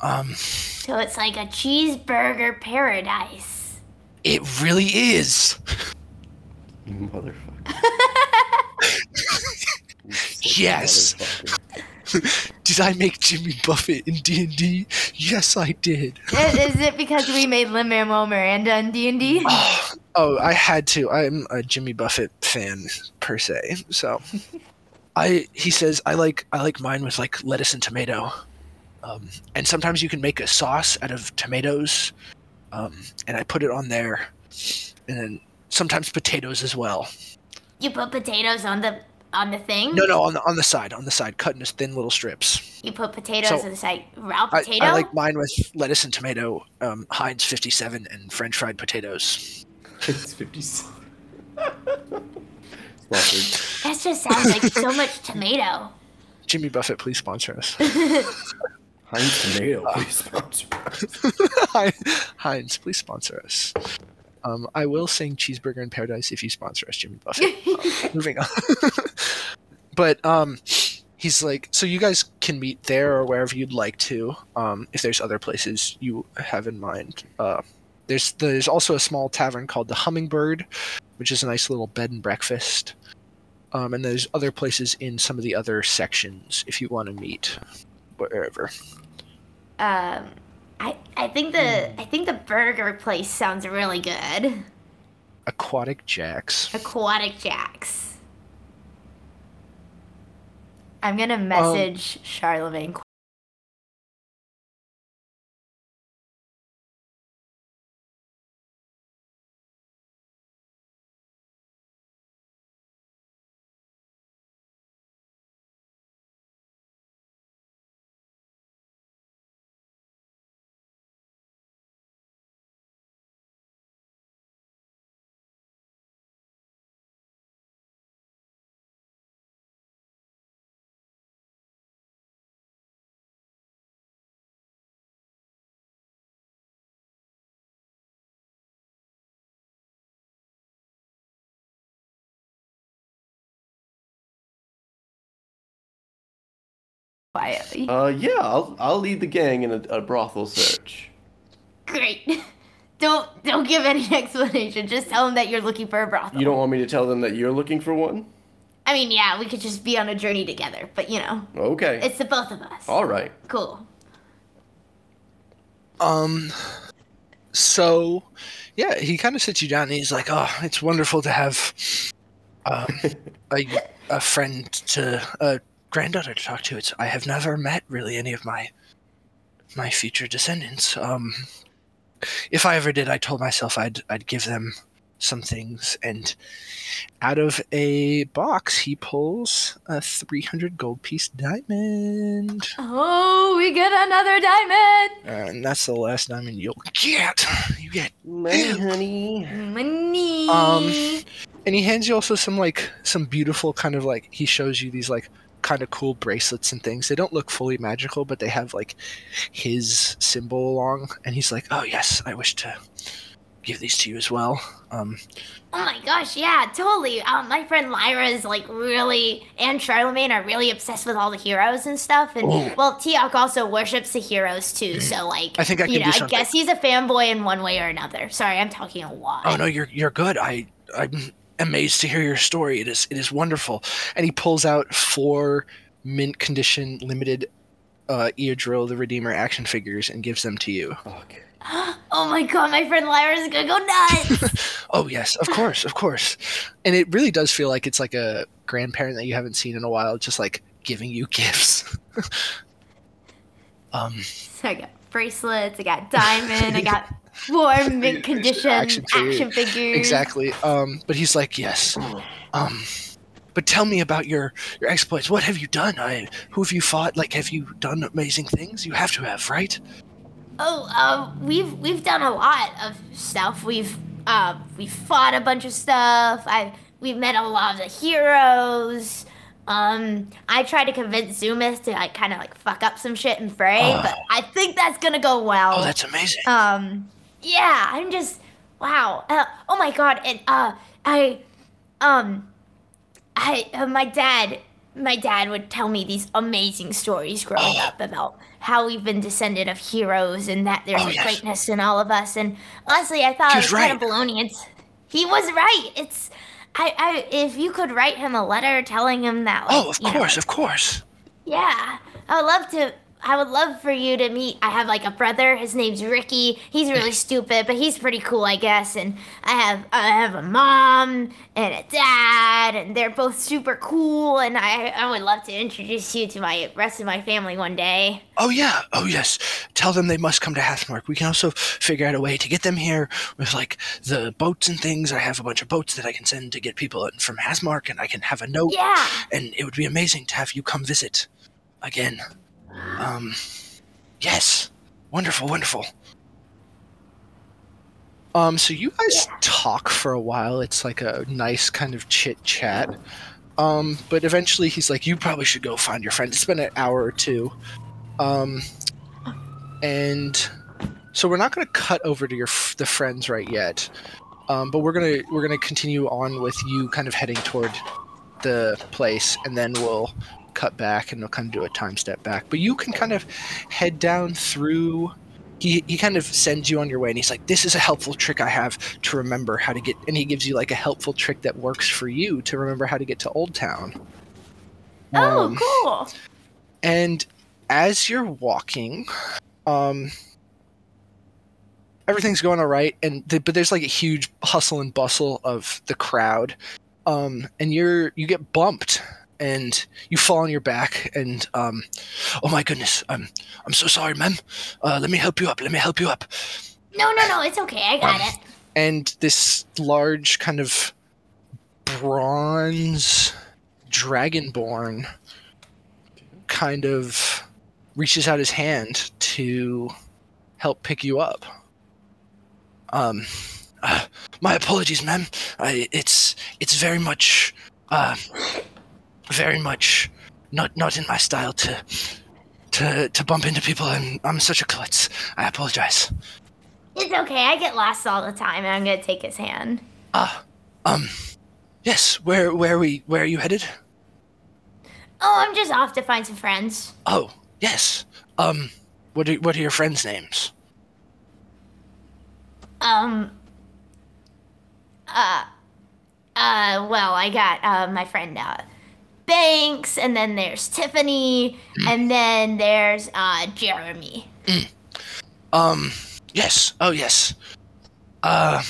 um, So it's like a cheeseburger paradise. it really is Motherfucker. Yes. motherfucker. Did I make Jimmy Buffett in D and D? Yes, I did. is, is it because we made Lin Manuel Miranda in D and D? Oh, I had to. I'm a Jimmy Buffett fan per se. So, I he says I like I like mine with like lettuce and tomato, um, and sometimes you can make a sauce out of tomatoes, um, and I put it on there, and then sometimes potatoes as well. You put potatoes on the on the thing. No, no, on the on the side, on the side, cut into thin little strips. You put potatoes So, on the side. Raw I, potato. I like mine with lettuce and tomato, um, Heinz 57, and French fried potatoes. It's 57. That just sounds like so much tomato. Jimmy Buffett, please sponsor us. Heinz tomato, please sponsor. Hi- Heinz, please sponsor us. Um, I will sing Cheeseburger in Paradise if you sponsor us, Jimmy Buffett. Um, moving on. but um, he's like, so you guys can meet there or wherever you'd like to. Um, if there's other places you have in mind. Uh, there's there's also a small tavern called the Hummingbird, which is a nice little bed and breakfast. Um, and there's other places in some of the other sections if you want to meet wherever. Um, I I think the I think the burger place sounds really good. Aquatic Jacks. Aquatic Jacks. I'm gonna message Charlemagne. Quietly. Uh, yeah, I'll I'll lead the gang in a, a brothel search. Great. Don't don't give any explanation. Just tell them that you're looking for a brothel. You don't want me to tell them that you're looking for one? I mean, yeah, we could just be on a journey together, but you know, Okay. it's the both of us. All right. Cool. Um. So, yeah, he kind of sits you down and he's like, "Oh, it's wonderful to have um, a a friend to a granddaughter to talk to. It's I have never met really any of my my future descendants. Um, if I ever did, I told myself I'd I'd give them some things, and out of a box, he pulls a three hundred gold piece diamond." Oh, we get another diamond. Uh, and that's the last diamond you'll get. You get, Money, honey. Money. Um, and he hands you also some like some beautiful kind of like he shows you these like kind of cool bracelets and things. They don't look fully magical, but they have like his symbol along. And he's like, "Oh yes, I wish to give these to you as well." Um, Oh my gosh, yeah, totally. Um, my friend Lyra is like really, and Charlemagne are really obsessed with all the heroes and stuff. And Oh. well, Tiak also worships the heroes too. So like, I think I you know, I guess he's a fanboy in one way or another. Sorry, I'm talking a lot. oh no, you're you're good. I I'm amazed to hear your story. It is it is wonderful. And he pulls out four mint condition limited uh, Eardrill the Redeemer action figures and gives them to you. Fuck. Oh my god, my friend Lyra is gonna go nuts. Oh yes, of course, of course. And it really does feel like it's like a grandparent that you haven't seen in a while, just like giving you gifts. um, so I got bracelets, I got diamond, I got four mint condition action action, figures. exactly. Um, but he's like, yes. Um, but tell me about your your exploits. What have you done? I, who have you fought? Like, have you done amazing things? You have to have, right? Oh, uh, we've we've done a lot of stuff. We've uh, we fought a bunch of stuff. I we've met a lot of the heroes. Um, I tried to convince Zoomis to like kind of like fuck up some shit and Frey, Oh. but I think that's gonna go well. Oh, that's amazing. um, yeah, I'm just wow. Uh, oh my god, and uh, I, um, I uh, my dad, my dad would tell me these amazing stories growing Oh. up about how we've been descended of heroes and that there's Oh, yes. greatness in all of us. And honestly, I thought He it was was kind of right. baloney. It's he was right. It's I, I, if you could write him a letter telling him that. Like, Oh, of you know, course, of course. Yeah, I would love to. I would love for you to meet. I have like a brother. His name's Ricky. He's really stupid, but he's pretty cool, I guess. And I have I have a mom and a dad, and they're both super cool. And I I would love to introduce you to my rest of my family one day. Oh yeah. Oh yes. Tell them they must come to Hastmark. We can also figure out a way to get them here with like the boats and things. I have a bunch of boats that I can send to get people from Hastmark, and I can have a note. Yeah. And it would be amazing to have you come visit again. Um. Yes. Wonderful. Wonderful. Um. So you guys talk for a while. It's like a nice kind of chit chat. Um. But eventually, he's like, "You probably should go find your friend." It's been an hour or two. Um, and so we're not going to cut over to your f- the friends right yet, um, but we're gonna we're gonna continue on with you kind of heading toward the place, and then we'll cut back and they'll kind of do a time step back. But you can kind of head down through. He, he kind of sends you on your way and he's like this is a helpful trick i have to remember how to get and he gives you like a helpful trick that works for you to remember how to get to old town Oh, Um, cool. and as you're walking, um, everything's going all right, and the, but there's like a huge hustle and bustle of the crowd, um, and you're you get bumped and you fall on your back, and um, oh my goodness, I'm I'm so sorry, ma'am. Uh, let me help you up. Let me help you up. No, no, no. It's okay. I got it. And this large kind of bronze dragonborn kind of reaches out his hand to help pick you up. Um, uh, my apologies, ma'am. I, it's it's very much, uh, very much not not in my style to to to bump into people. I'm I'm such a klutz. I apologize. It's okay. I get lost all the time, and I'm gonna take his hand. Uh um, yes. Where where are we where are you headed? Oh, I'm just off to find some friends. Oh, yes. Um, what are what are your friends' names? Um. Uh. Uh. Well, I got uh my friend uh, Banks, and then there's Tiffany, and then there's uh Jeremy. Um, yes. Oh, yes. Uh,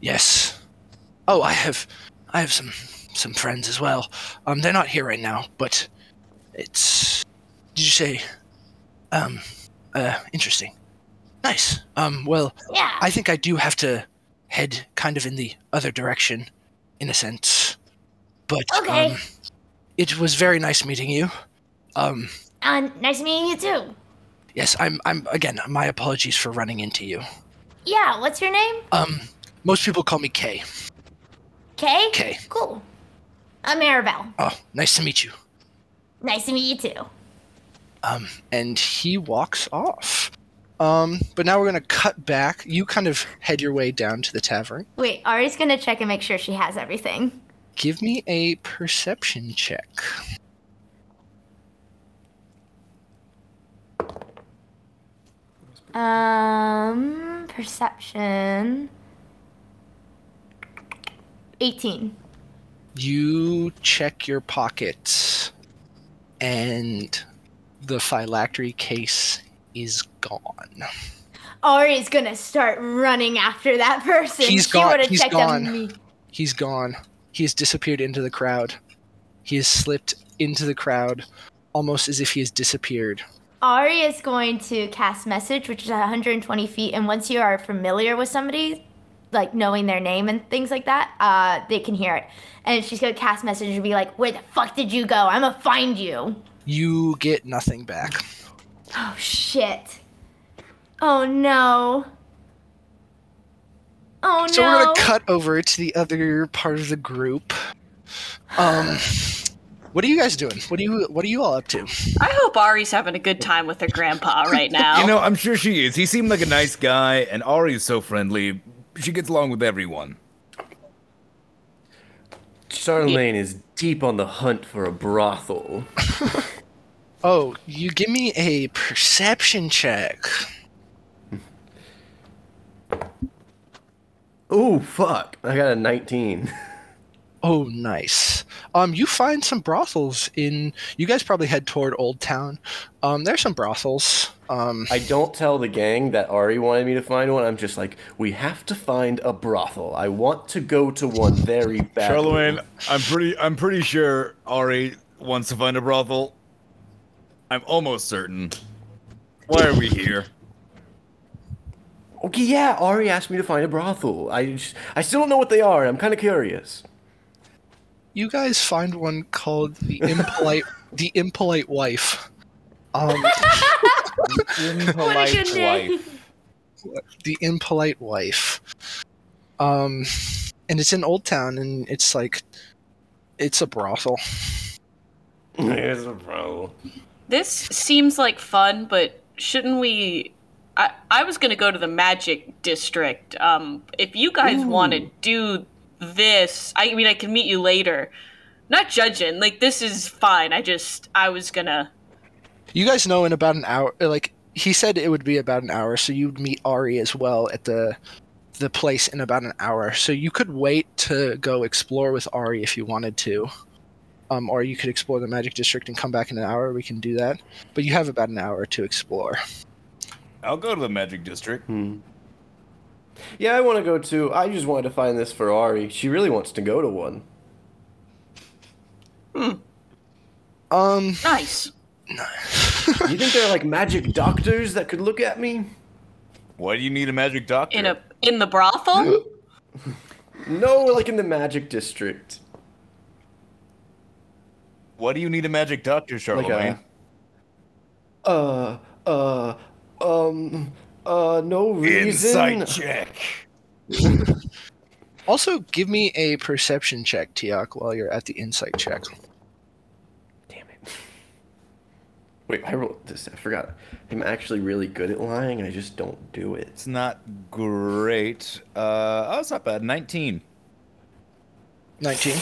yes. Oh, I have, I have some some friends as well. Um, they're not here right now, but it's. Did you say? Um, uh, interesting. Nice. Um, well, Yeah. I think I do have to head kind of in the other direction, in a sense. But Okay. um, it was very nice meeting you. Um, uh, nice meeting you too. yes, I'm. I'm again. My apologies for running into you. Yeah. What's your name? Um, most people call me Kay. Kay. Kay. Cool. I'm Maribel. Oh, nice to meet you. Nice to meet you too. Um, and he walks off. Um, but now we're gonna cut back. You kind of head your way down to the tavern. Wait, Ari's gonna check and make sure she has everything. Give me a perception check. Um, perception. 18. You check your pockets, and the phylactery case is gone. Ari's gonna start running after that person. He's she gone- he's gone. me. He's gone. He has disappeared into the crowd. He has slipped into the crowd, almost as if he has disappeared. Ari is going to cast message, which is 120 feet, and once you are familiar with somebody, like knowing their name and things like that, uh, they can hear it. And she's gonna cast message and be like, "Where the fuck did you go? I'm gonna find you." You get nothing back. Oh shit. Oh no. Oh So no. we're gonna cut over to the other part of the group. Um, what are you guys doing? What are you What are you all up to? I hope Ari's having a good time with her grandpa right now. You know, I'm sure she is. He seemed like a nice guy, and Ari is so friendly. She gets along with everyone. Charlemagne is deep on the hunt for a brothel. Oh, you give me a perception check. Ooh, fuck! I got a 19. Oh, nice. Um, you find some brothels in. You guys probably head toward Old Town. Um, there's some brothels. Um, I don't tell the gang that Ari wanted me to find one. I'm just like, we have to find a brothel. I want to go to one very bad. Charlemagne, I'm pretty I'm pretty sure Ari wants to find a brothel. I'm almost certain. Why are we here? Okay, yeah, Ari asked me to find a brothel. I, just, I still don't know what they are. and I'm kind of curious. you guys find one called the impolite the impolite wife. Um, The Impolite good name. wife. the impolite wife. Um, and it's in Old Town, and it's like, it's a brothel. It's a brothel. This seems like fun, but shouldn't we? I, I was gonna go to the Magic District. Um, if you guys want to do this, I mean, I can meet you later. Not judging, like this is fine. I just I was gonna. You guys know in about an hour, like he said, it would be about an hour, so you'd meet Ari as well at the the place in about an hour. So you could wait to go explore with Ari if you wanted to. Um, or you could explore the Magic District and come back in an hour. We can do that, but you have about an hour to explore. I'll go to the Magic District. Hmm. Yeah, I want to go too. I just wanted to find this Ferrari. She really wants to go to one. Um, Nice. You think they're like magic doctors that could look at me? Why do you need a magic doctor? In a in the brothel. No, like in the magic district. Why do you need a magic doctor, Like Charlemagne? a. Uh, uh, um, uh, no reason. Insight check. also, give me a perception check, Tiak, while you're at the insight check. Damn it. Wait, I wrote this. I forgot. I'm actually really good at lying. I just don't do it. It's not great. Uh, oh, it's not bad. 19. 19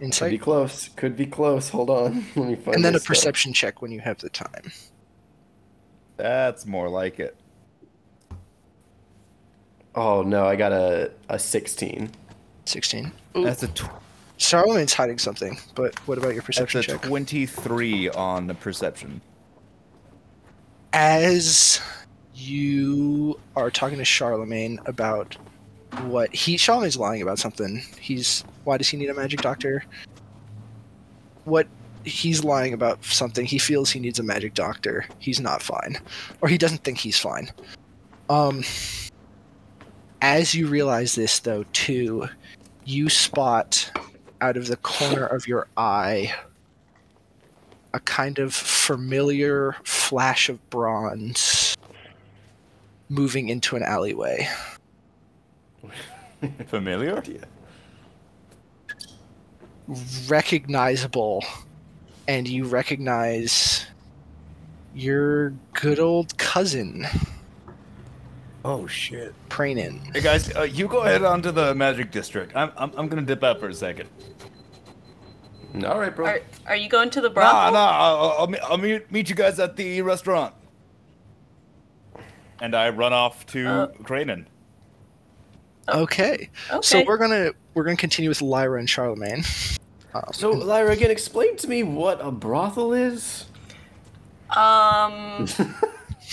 Insight. Could be close. Could be close. Hold on. Let me find. and then a this stuff. perception check when you have the time. That's more like it. Oh no, I got a a 16. 16. Ooh, That's a tw- Charlemagne's hiding something, but what about your perception that's a check? 23 on the perception. As you are talking to Charlemagne about what he Charlemagne's lying about something. He's why does he need a magic doctor? What he's lying about something. He feels he needs a magic doctor. He's not fine, or he doesn't think he's fine. Um. As you realize this, though, too, you spot out of the corner of your eye a kind of familiar flash of bronze moving into an alleyway. Familiar? Yeah. Recognizable, and you recognize your good old cousin, Oh, shit. Pranin. Hey, guys, uh, you go ahead onto the Magic District. I'm, I'm, I'm gonna dip out for a second. All right, bro. Are are you going to the Nah, brothel? nah, nah. I'll, I'll, meet- I'll meet, meet you guys at the restaurant. And I run off to Uh, Cranen. Okay. So we're gonna we're gonna continue with Lyra and Charlemagne. Um, So, Lyra, again, explain to me what a brothel is. Um,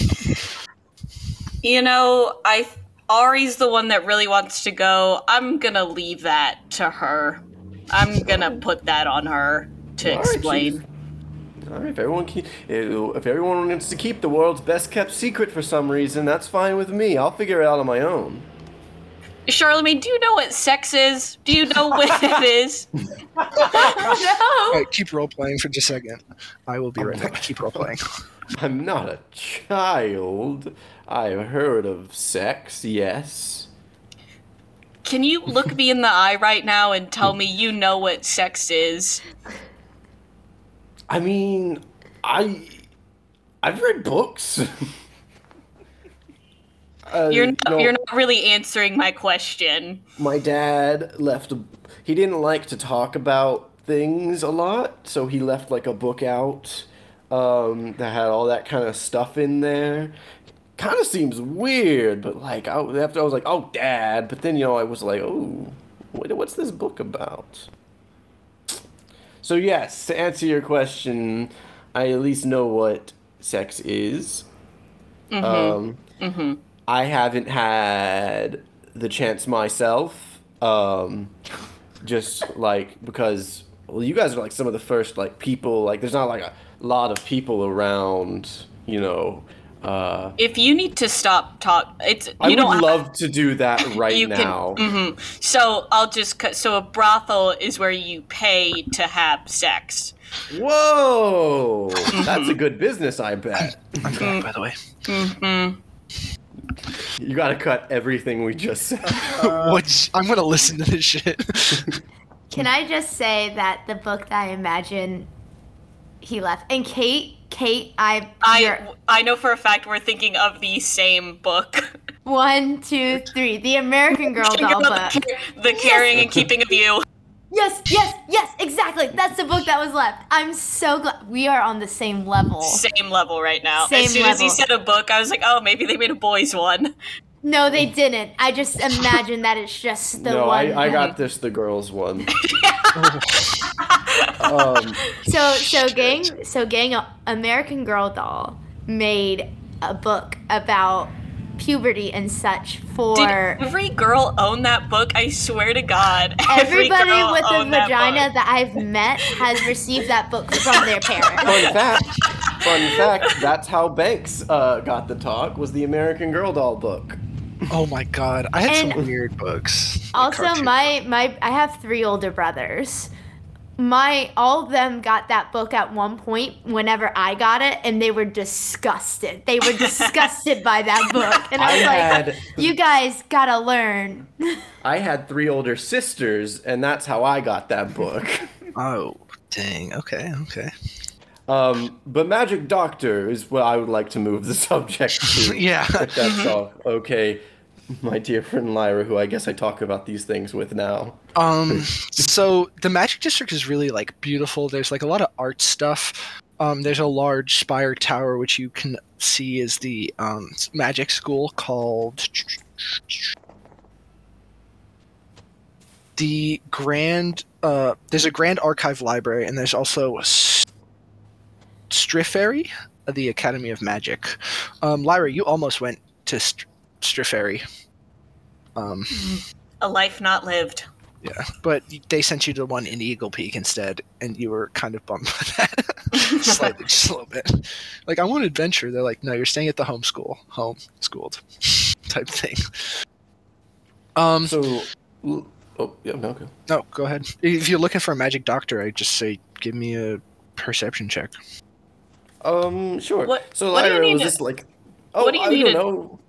you know, I Ari's the one that really wants to go. I'm gonna leave that to her. I'm gonna put that on her to All right, explain. All right, if everyone keep, if everyone wants to keep the world's best kept secret for some reason, that's fine with me. I'll figure it out on my own. Charlemagne, do you know what sex is? Do you know what it is? All right, keep role playing for just a second. I will be right back. Keep role playing. I'm not a child. I've heard of sex, yes. Can you look me in the eye right now and tell me you know what sex is? I mean, I I've read books. Uh, You're not, no, you're not really answering my question. my dad left a he didn't like to talk about things a lot so he left like a book out um, that had all that kind of stuff in there kind of seems weird, but like I, after I was like, oh, dad, but then you know I was like, oh, what, what's this book about? So yes, to answer your question, I at least know what sex is. Um, I haven't had the chance myself. Um, just like because well, you guys are like some of the first like people. Like, there's not like a lot of people around. You know, uh, If you need to stop talk, it's you I would don't love to do that right you now. can. mhm. So I'll just cut. So a brothel is where you pay to have sex. Whoa, that's a good business, I bet. I'm back, by the way. You got to cut everything we just said. What's, I'm gonna listen to this shit. Can I just say that the book that I imagine he left, and Kate, Kate, I, I I know for a fact we're thinking of the same book. one, two, three, the American Girl doll book. the, the carrying and keeping of you. Yes, yes, yes, exactly. That's the book that was left. I'm so glad we are on the same level. Same level right now. Same as soon as he said a book, I was like, oh, maybe they made a boys one. No, they didn't. I just imagine that it's just the no, one. I, I got this the girls one. um, So, so gang, so gang, American Girl doll made a book about puberty and such for Did every girl own that book? I swear to God. every everybody girl with a owned that vagina that I've met has received that book from their parents. fun fact, fun fact. That's how Banks uh, got the talk. Was the American Girl doll book. oh my god, I had some weird books. like Also, cartoon. my my I have three older brothers. My all of them got that book at one point whenever I got it, and they were disgusted. They were disgusted by that book, and I I was like, "You guys gotta learn." I had three older sisters, and that's how I got that book. Oh, dang. Okay, okay. Um, but Magic Doctor is what I would like to move the subject to. Yeah. If that's all okay, my dear friend Lyra, who I guess I talk about these things with now. Um, so the Magic District is really like beautiful. There's like a lot of art stuff. Um, there's a large spire tower which you can see is the um, magic school called the Grand. Uh, there's a Grand Archive Library, and there's also a S- Striffery, the Academy of Magic. Um, Lyra, you almost went to St- Striffery. Um, A life not lived. yeah, but they sent you to one in Eagle Peak instead, and you were kind of bummed by that, slightly, just a little bit. Like I want adventure. They're like, no, you're staying at the home school, home schooled, type thing. Um, So, oh yeah, no, okay. no, go ahead. If you're looking for a magic doctor, I just say give me a perception check. Um, sure. What- so what do you Lyra need was to- just like, oh, what do you I need don't to- know.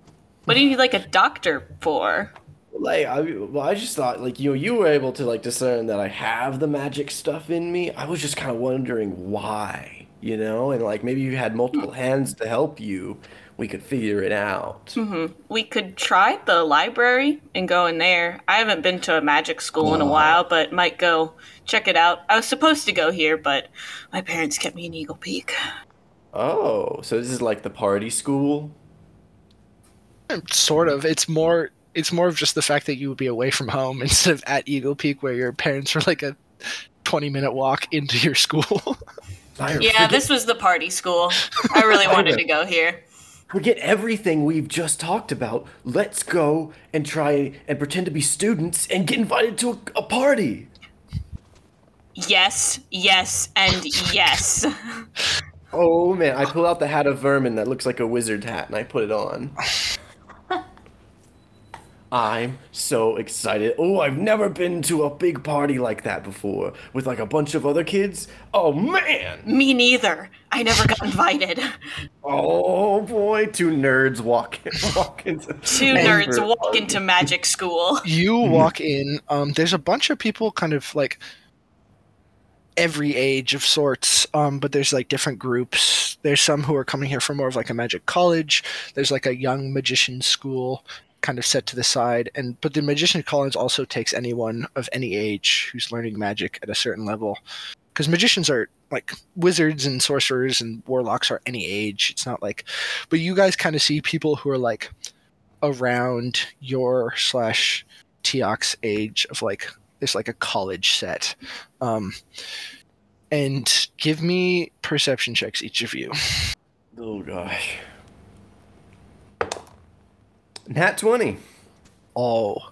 What do you need like a doctor for? Like I, well, I just thought like you know you were able to like discern that I have the magic stuff in me. I was just kind of wondering why, you know, and like maybe you had multiple hands to help you. We could figure it out. Mm-hmm. We could try the library and go in there. I haven't been to a magic school in a uh-huh. while, but might go check it out. I was supposed to go here, but my parents kept me in Eagle Peak. Oh, so this is like the party school. Sort of. It's more. It's more of just the fact that you would be away from home instead of at Eagle Peak, where your parents were like a twenty-minute walk into your school. Yeah, forget, this was the party school. I really wanted to go here. forget everything we've just talked about. Let's go and try and pretend to be students and get invited to a, a party. Yes, yes, and yes. Oh man, I pull out the hat of vermin that looks like a wizard hat and I put it on. I'm so excited. Oh, I've never been to a big party like that before with like a bunch of other kids. Oh man. Me neither. I never got invited. Oh boy, two nerds walk walk into Two nerds walk into magic school. you walk in um there's a bunch of people kind of like every age of sorts um but there's like different groups there's some who are coming here for more of like a magic college there's like a young magician school kind of set to the side and but the magician collins also takes anyone of any age who's learning magic at a certain level because magicians are like wizards and sorcerers and warlocks are any age. It's not like, but you guys kind of see people who are like around your slash Tiak's age of like it's like a college set. Um, and give me perception checks, each of you. Oh gosh. Nat twenty. Oh,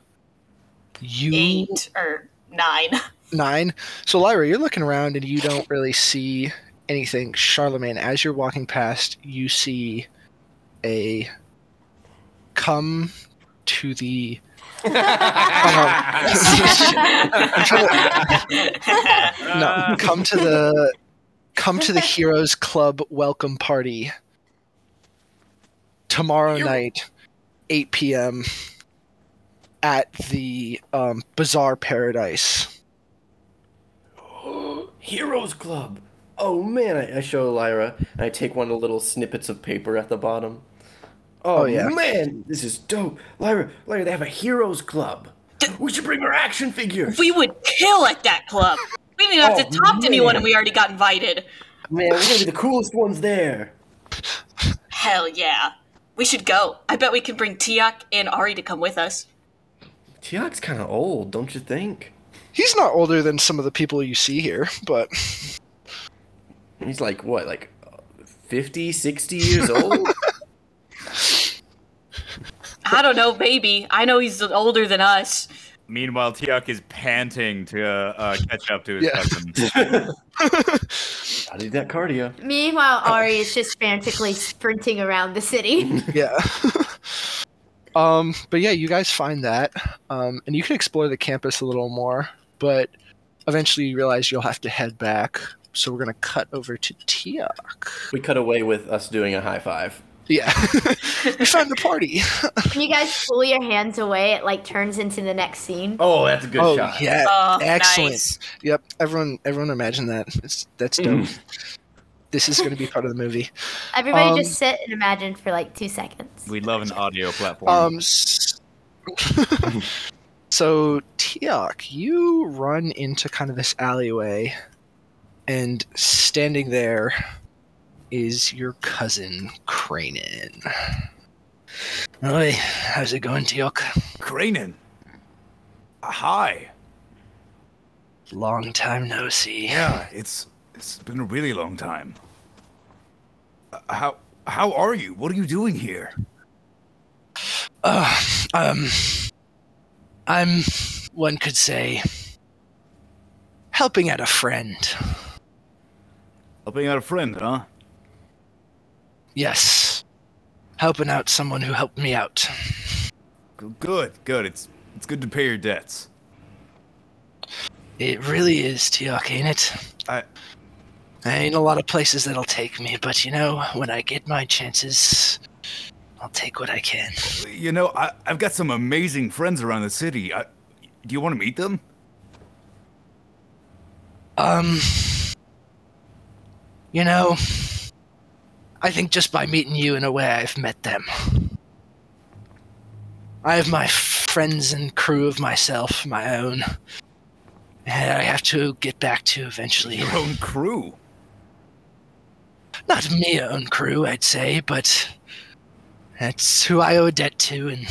you Eight or nine. nine. So Lyra, you're looking around and you don't really see anything. Charlemagne, as you're walking past, you see a come to the um, no, come to the come to the Heroes Club welcome party tomorrow night, 8 p.m. at the um, Bazaar Paradise. Heroes Club. Oh man, I, I show Lyra and I take one of the little snippets of paper at the bottom. Oh, Oh, yeah. man, this is dope. Lyra, Lyra, they have a Heroes Club. We should bring our action figures. we would kill at that club. We didn't even have Oh, to talk to anyone, and we already got invited. Man, we're gonna be the coolest ones there. Hell yeah. We should go. I bet we can bring Tiak and Ari to come with us. Tiak's kind of old, don't you think? He's not older than some of the people you see here, but He's like what, like 50, 60 years old? I don't know, maybe. I know he's older than us. Meanwhile, Tiak is panting to uh, uh, catch up to his Yeah. cousin. I need that cardio. Meanwhile, Ari is just frantically sprinting around the city. yeah. um, but yeah, you guys find that, um, and you can explore the campus a little more. But eventually, you realize you'll have to head back. So we're gonna cut over to Tiak. We cut away with us doing a high five. Yeah, we found the party. When you guys pull your hands away, it like turns into the next scene. Oh, that's a good oh shot. yeah, Oh, excellent. nice. Yep, everyone, everyone, imagine that. It's, that's dope. this is gonna be part of the movie. Everybody Um, just sit and imagine for like two seconds. We love an audio platform. Um, s- so Tiak, you run into kind of this alleyway, and standing there is your cousin Cranen. Oi, how's it going, Tiak? Cranen. Hi. Long time no see. Yeah, it's it's been a really long time. Uh, how how are you? What are you doing here? Uh, um, I'm, one could say, helping out a friend. Helping out a friend, huh? Yes, helping out someone who helped me out. Good, good. It's it's good to pay your debts. It really is, Tiak, ain't it? I ain't a lot of places that'll take me, but you know, when I get my chances, I'll take what I can. you know, I I've got some amazing friends around the city. I, do you want to meet them? Um, you know, I think just by meeting you in a way, I've met them. I have my friends and crew of myself, my own. And I have to get back to eventually. Your own crew. Not me own crew, I'd say, but that's who I owe a debt to, and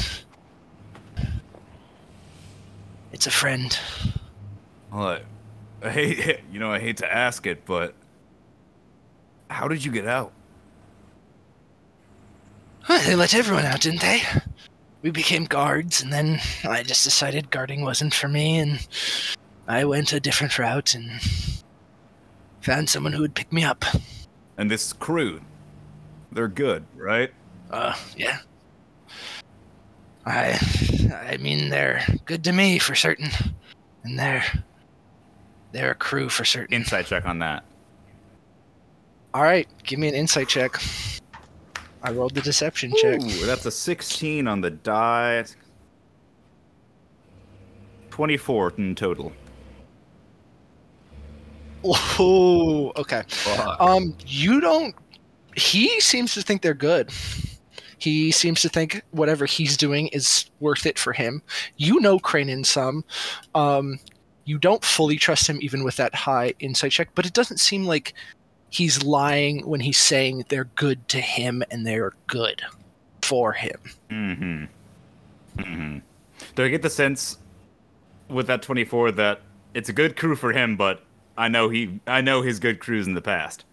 it's a friend. Well, I, I hate you know I hate to ask it, but how did you get out? Well, they let everyone out, didn't they? We became guards, and then I just decided guarding wasn't for me, and I went a different route and found someone who would pick me up. And this crew, they're good, right? Uh, yeah. I, I mean, they're good to me for certain, and they're, they're a crew for certain. Insight check on that. All right, give me an insight check. I rolled the deception check. That's a 16 on the die. 24 in total. Oh, okay. Um, you don't. He seems to think they're good. He seems to think whatever he's doing is worth it for him. You know Cranen some. Um, you don't fully trust him even with that high insight check, but it doesn't seem like he's lying when he's saying they're good to him and they're good for him. Mm-hmm. Mm-hmm. Do I get the sense with that 24 that it's a good crew for him, but I know he I know his good crews in the past.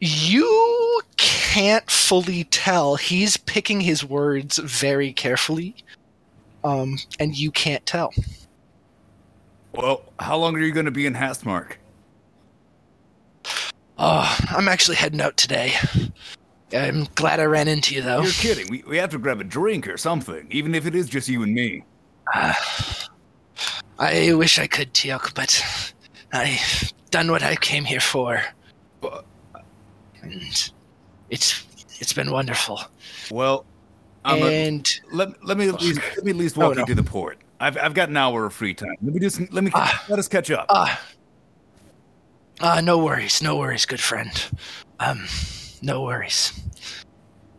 You can't fully tell. He's picking his words very carefully. Um, and you can't tell. Well, how long are you going to be in Hastmark? Oh, I'm actually heading out today. I'm glad I ran into you, though. You're kidding. We, we have to grab a drink or something, even if it is just you and me. Uh, I wish I could, Tiak, but I've done what I came here for. But- And it's it's been wonderful. Well, I'm a- and let, let me at least, let me at least Oh, walk no. you to the port. I've, I've got an hour of free time. Let me just let me Ah. let us catch up. Ah. Ah. Uh, no worries, no worries, good friend. Um, no worries.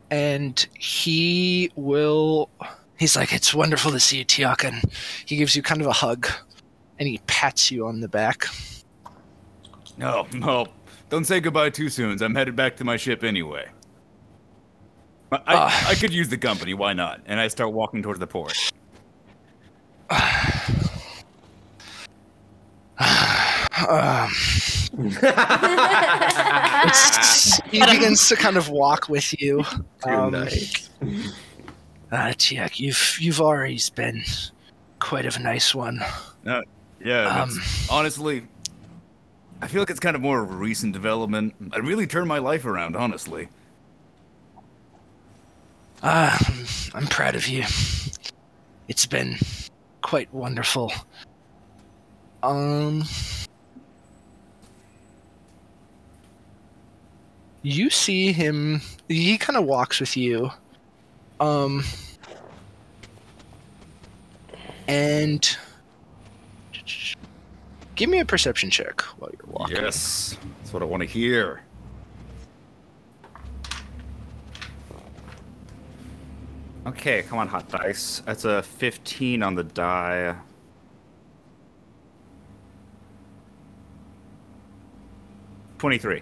And he will. He's like, it's wonderful to see you, Tiak, and he gives you kind of a hug, and he pats you on the back. No, no, don't say goodbye too soon. I'm headed back to my ship anyway. I, I, Ah. I could use the company. Why not? And I start walking towards the port. Um, he begins to kind of walk with you. Too Um, nice. Uh, Tiak, you've you've always been quite of a nice one. Yeah, Um, honestly, I feel like it's kind of more of a recent development. I really turned my life around, honestly. Ah, I'm, I'm proud of you. It's been quite wonderful. Um, you see him. He kind of walks with you. Um, and give me a perception check while you're walking. Yes, that's what I want to hear. Okay, come on, hot dice. That's a 15 on the die. Twenty-three.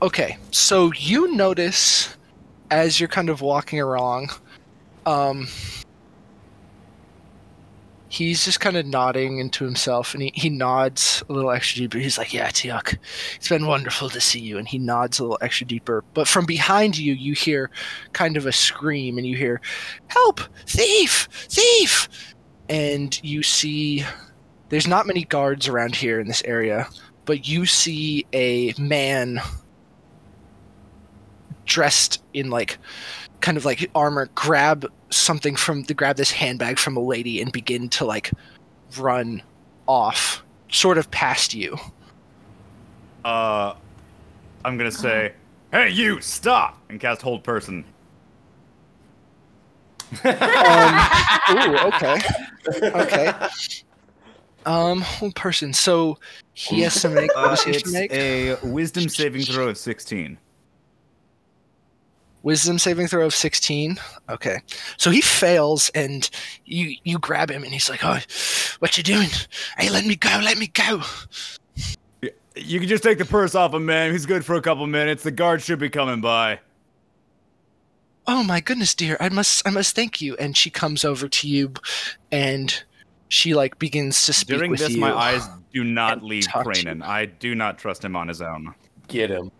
Okay, so you notice as you're kind of walking along, um, he's just kind of nodding into himself, and he, he nods a little extra deeper. He's like, "Yeah, Tiak, it's been wonderful to see you," and he nods a little extra deeper. But from behind you, you hear kind of a scream, and you hear, "Help! Thief! Thief!" And you see, there's not many guards around here in this area, but you see a man dressed in like kind of like armor grab something from the grab this handbag from a lady and begin to like run off sort of past you Uh, I'm gonna say, "Hey, you, stop!" and cast hold person. um ooh okay okay um hold person so he has to make what Uh, does he have to it's make a wisdom saving throw of 16. Wisdom saving throw of 16 okay so he fails and you you grab him and he's like oh what you doing hey let me go let me go You can just take the purse off him, man. He's good for a couple minutes. The guard should be coming by. oh my goodness dear i must i must thank you and she comes over to you and she like begins to speak During with this, you my eyes do not leave talk Cranen. I do not trust him on his own. Get him.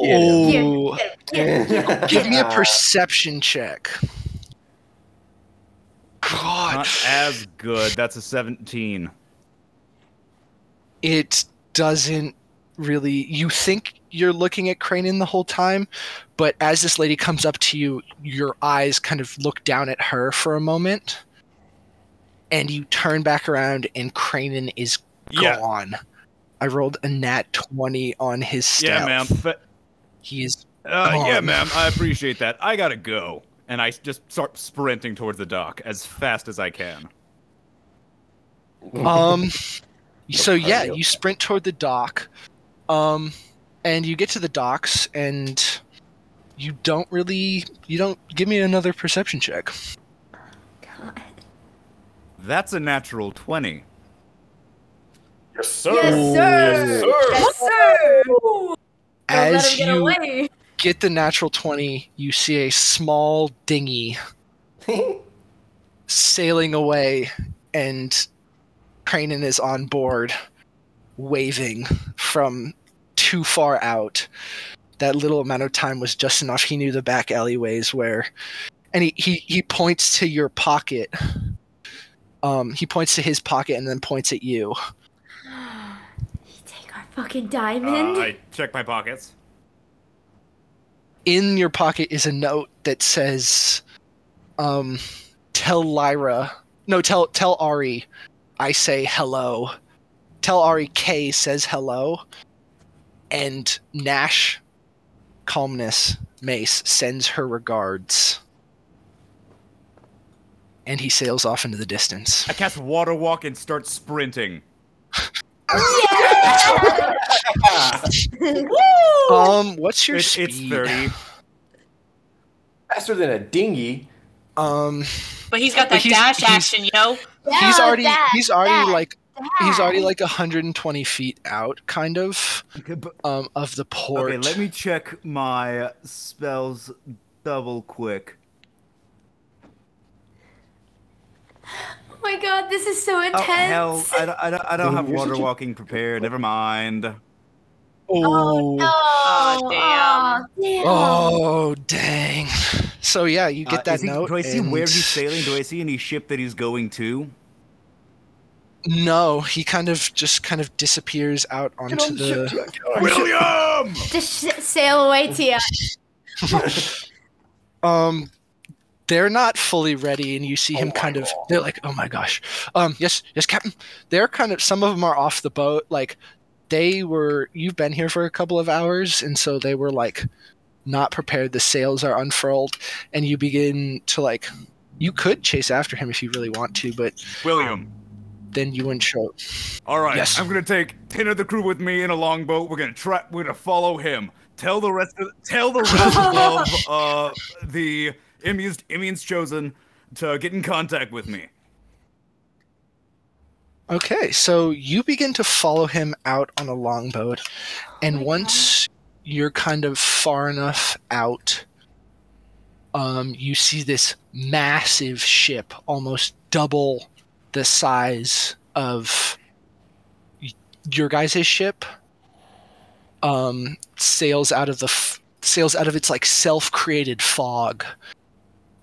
Oh Get give me a perception check god Not as good. That's a 17. it doesn't really you think you're looking at Cranen the whole time, but as this lady comes up to you, your eyes kind of look down at her for a moment, and you turn back around and Cranen is Yeah. gone. I rolled a nat twenty on his stealth. Yeah, ma'am. Fa- He is Uh, yeah, Gone. ma'am. I appreciate that. I gotta go. And I just start sprinting towards the dock as fast as I can. um so yeah you sprint toward the dock um and you get to the docks and you don't really you don't give me another perception check That's a natural 20. Yes, sir. Yes, sir. Yes, sir. Don't As get you away. get the natural 20, you see a small dinghy sailing away, and Cranen is on board, waving from too far out. That little amount of time was just enough. He knew the back alleyways where, and he, he, he points to your pocket. Um, he points to his pocket and then points at you. Take our fucking Uh, diamond. I check my pockets. in your pocket is a note that says um tell lyra no tell tell ari i say hello tell ari k says hello and nash calmness mace sends her regards and he sails off into the distance I cast Water Walk and start sprinting. um what's your It's, it's speed 30. Faster than a dinghy. um But he's got that he's- dash he's- action, yo. he's already that- he's already that- like he's already that. like 120 feet out kind of Okay, but- um of the port okay, let me check my spells double quick. Oh my god, this is so Oh, intense. hell, I don't, I don't, I don't have water such a- walking prepared. Never mind. oh, no. Aw, damn. Aw, damn. oh dang so yeah you get Uh, that is he- note Do I see and- where he's sailing? Do I see any ship that he's going to? no he kind of just kind of disappears out onto the William! Just sh- sail away, Tia. um they're not fully ready and you see him kind of they're like oh my gosh um yes yes captain they're kind of some of them are off the boat like they were you've been here for a couple of hours and so they were like not prepared the sails are unfurled and you begin to like you could chase after him if you really want to but William. then you wouldn't show All right, Yes. I'm gonna take ten of the crew with me in a longboat. We're gonna try. We're gonna follow him. Tell the rest of tell the rest of uh the Emian's Emian's chosen to get in contact with me. Okay, so you begin to follow him out on a longboat, and once you're kind of far enough out, um, you see this massive ship, almost double the size of your guys' ship, um, sails out of the f- sails out of its like self-created fog, Where the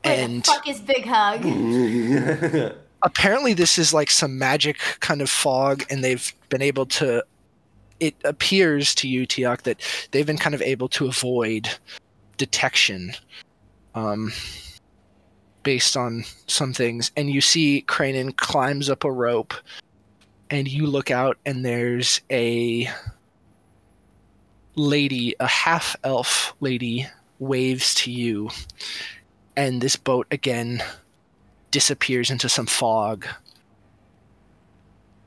and fuck is Big Hug? apparently this is like some magic kind of fog and they've been able to it appears to you Tiak that they've been kind of able to avoid detection um based on some things and you see Cranen climbs up a rope and you look out and there's a lady a half elf lady waves to you and this boat again disappears into some fog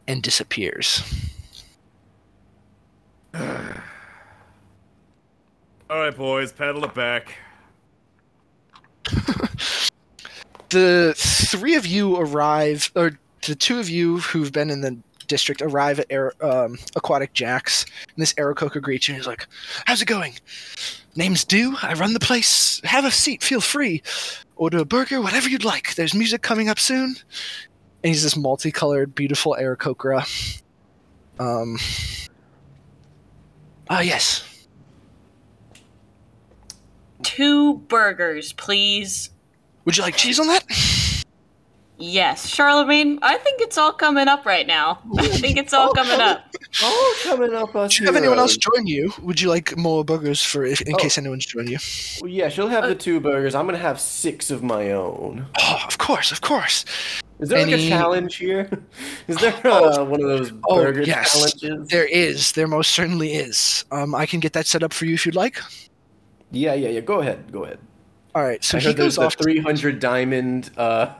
and disappears. All right, boys, paddle it back. The three of you arrive, or the two of you who've been in the district arrive at Aer- um, Aquatic Jacks, and this Aarakocra greets you and he's like, How's it going? Name's Dew. I run the place. Have a seat. Feel free. Order a burger, whatever you'd like. There's music coming up soon. And he's this multicolored, beautiful Aarakocra. Um. Ah, yes. Two burgers, please. Would you like cheese on that? Yes, Charlemagne. I think it's all coming up right now. I think it's all coming up. Oh, coming up us Do you have anyone else join you? Would you like more burgers for if, in Oh. case anyone's joined you? Well, yeah, she'll have the two burgers. I'm gonna have six of my own. Oh, of course, of course. Is there like a challenge here? Is there uh, one of those burger Oh, burger yes. challenges? There is. There most certainly is. Um, I can get that set up for you if you'd like. Yeah, yeah, yeah. Go ahead, go ahead. All right. So I he heard there's goes the off. 300 diamond uh,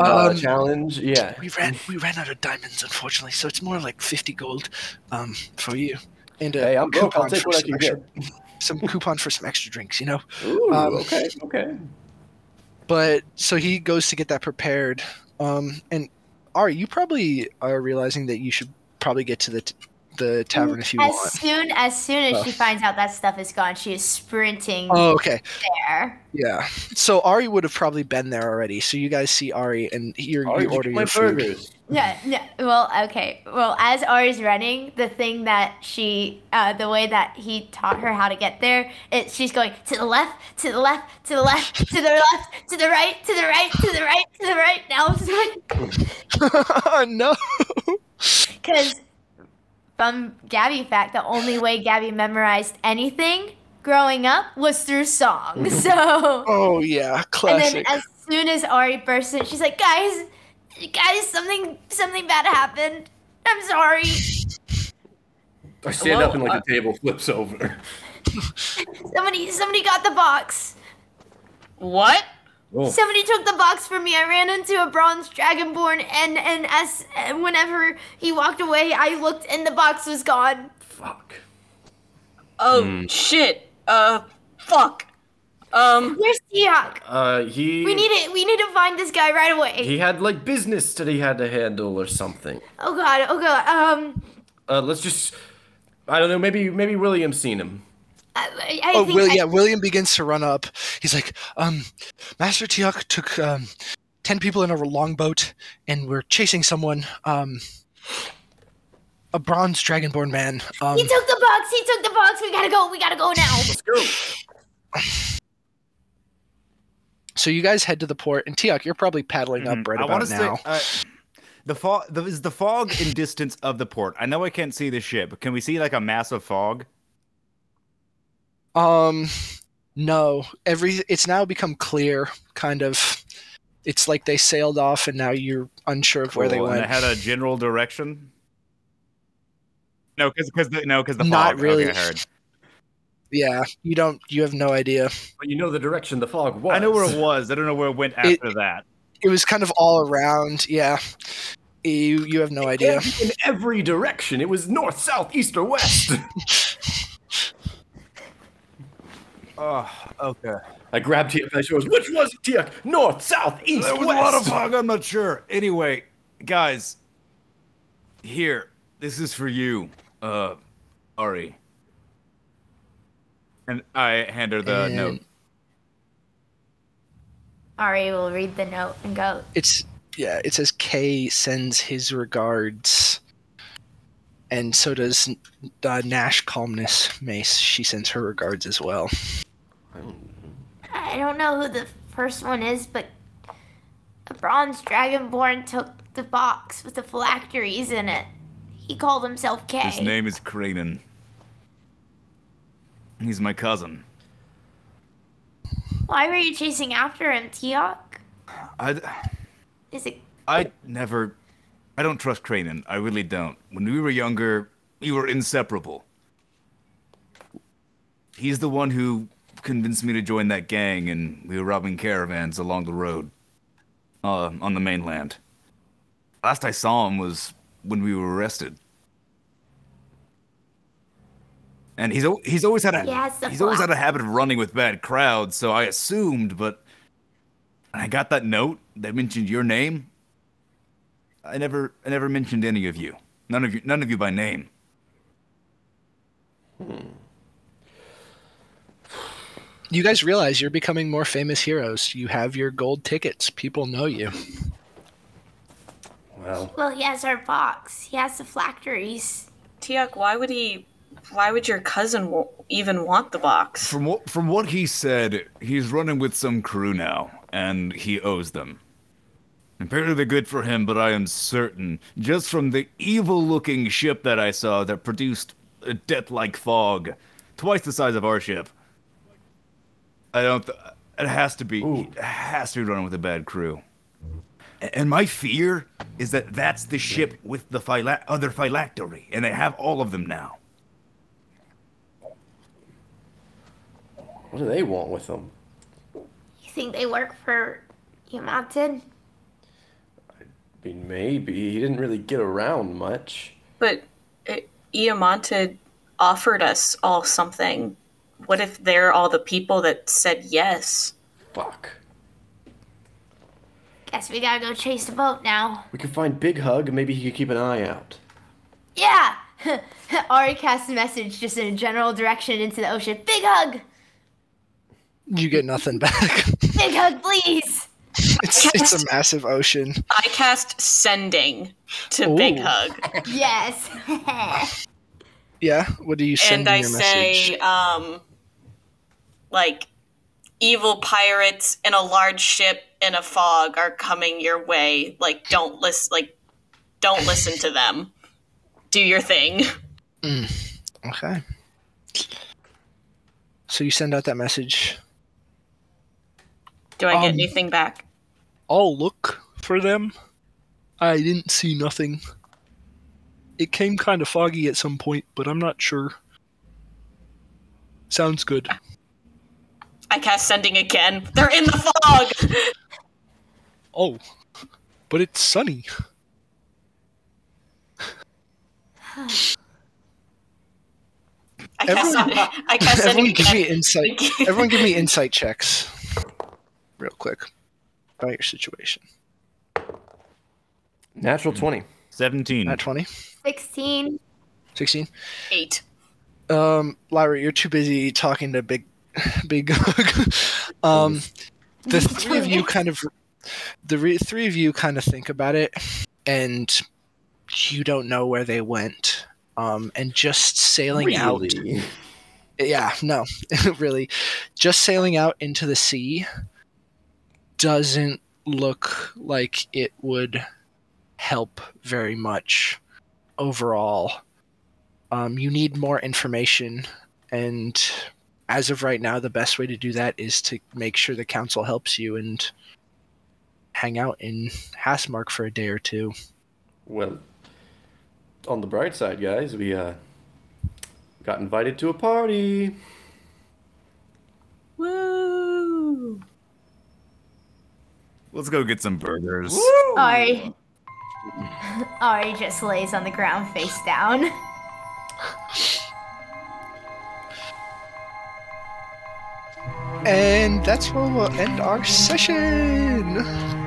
uh, Um, challenge. Yeah. We ran. We ran out of diamonds, unfortunately. So it's more like fifty gold, um, for you, and a Hey, I'm coupon for some extra, some coupon for some extra drinks. You know. Ooh, Um, okay, okay. But so he goes to get that prepared, um, and Ari, you probably are realizing that you should probably get to the t- the tavern if you as want. soon as soon as Oh. she finds out that stuff is gone, she is sprinting Oh, okay. there. Yeah. So Ari would have probably been there already. So you guys see Ari and you're, Ari, you order your food. burgers. Yeah, yeah. Well, okay. Well, as Ari's running, the thing that she, uh, the way that he taught her how to get there, it she's going to the left, to the left, to the left, to the left, to the right, to the right, to the right, to the right. Now it's like no. because from Gabby fact, the only way Gabby memorized anything growing up was through song. Mm-hmm. So. Oh yeah, classic. And then as soon as Ari bursts in, she's like, "Guys, guys, something something bad happened. I'm sorry." I stand Hello? up and like the table flips over. Somebody somebody got the box. What? Oh, Somebody took the box from me. I ran into a bronze dragonborn, and and as and whenever he walked away, I looked and the box was gone. fuck. Oh shit. Uh, fuck. Um, Where's Tiak? Uh, he. We need it. We need to find this guy right away. He had like business that he had to handle or something. Oh god. Oh god. Um. Uh, let's just. I don't know. Maybe maybe William's seen him. I, I I Oh, think Will, I- yeah. William begins to run up. He's like, um, Master Tiak took um, ten people in a longboat, and we're chasing someone. Um, a bronze dragonborn man. Um, He took the box. He took the box. We gotta go. We gotta go now. Let's go. so you guys head to the port, and Tiak, you're probably paddling up Mhm. right I about now. say uh, the fog. The, is the fog in distance of the port? I know I can't see the ship, but can we see like a massive fog? Um, no. Every it's now become clear, kind of. It's like they sailed off, and now you're unsure of where they Cool, and went. it had a general direction. No, because because the, no, because the Not fog. really. Okay, I heard. yeah, you don't. You have no idea. But you know the direction the fog was. I know where it was. I don't know where it went It- after that. It was kind of all around. Yeah, you you have no idea. In every direction. It was north, south, east, or west. Oh, okay. I grabbed Tiak by the shoulders. Which was it, Tiak? North, south, east, There was west. a lot of fog. I'm not sure. Anyway, guys, here. This is for you, uh, Ari. And I hand her the And- note. Ari will read the note and go. It's yeah. It says Kay sends his regards, and so does uh, Nash Calmness Mace. She sends her regards as well. I don't know who the first one is, but a bronze dragonborn took the box with the phylacteries in it. He called himself K. His name is Cranen. He's my cousin. Why were you chasing after him, Tiak? I, Is it? I never. I don't trust Cranen. I really don't. When we were younger, we were inseparable. He's the one who convinced me to join that gang, and we were robbing caravans along the road, uh, on the mainland. Last I saw him was when we were arrested. And he's al- he's always had a He has the he's always had a habit of running with bad crowds, so I assumed, but I got that note that mentioned your name. I never I never mentioned any of you. None of you none of you by name. You guys realize you're becoming more famous heroes. You have your gold tickets. People know you. Well, Well, he has our box. He has the phylacteries. Tiak, why would he? Why would your cousin w- even want the box? From what from what he said, he's running with some crew now, and he owes them. Apparently they're good for him, but I am certain, just from the evil-looking ship that I saw that produced a death-like fog, twice the size of our ship. I don't. Th- it has to be. It has to be running with a bad crew. And my fear is that that's the ship with the phila- other phylactery, and they have all of them now. what do they want with them? You think they work for Yamantid? I mean, maybe. He didn't really get around much. But uh, Iamonte offered us all something. What if they're all the people that said yes? Fuck. Guess we gotta go chase the boat now. We can find Big Hug, and maybe he could keep an eye out. Yeah! Ari casts a message just in a general direction into the ocean. Big hug! You get nothing back. Big hug, please! it's, it's a massive ocean. I cast sending to Big Hug, Yes. Yeah. What do you send and in I your say, message? um, like, evil pirates in a large ship in a fog are coming your way. Like, don't listen. Like, don't listen to them. Do your thing. Okay. So you send out that message. Do I get Um, anything back? I'll look for them. I didn't see nothing. It came kind of foggy at some point, but I'm not sure. Sounds good. I cast sending again. They're in the fog. Oh, but it's sunny. I cast, Everyone- sending, I cast sending Everyone give me insight. Everyone give me insight checks. Real quick. About your situation. Natural 20. 17. At 20? 16. 16? Eight. Um, Lyra, you're too busy talking to Big Big Hug. um, the three of you kind of the re- three of you kind of think about it, and you don't know where they went. Um, and just sailing out, yeah, no, really, just sailing out into the sea doesn't look like it would help very much overall. Um, you need more information, and as of right now, the best way to do that is to make sure the council helps you and hang out in Hastmark for a day or two. Well, on the bright side, guys, we uh got invited to a party. Woo! Let's go get some burgers. Ari. Ari just lays on the ground face down. And that's where we'll end our session.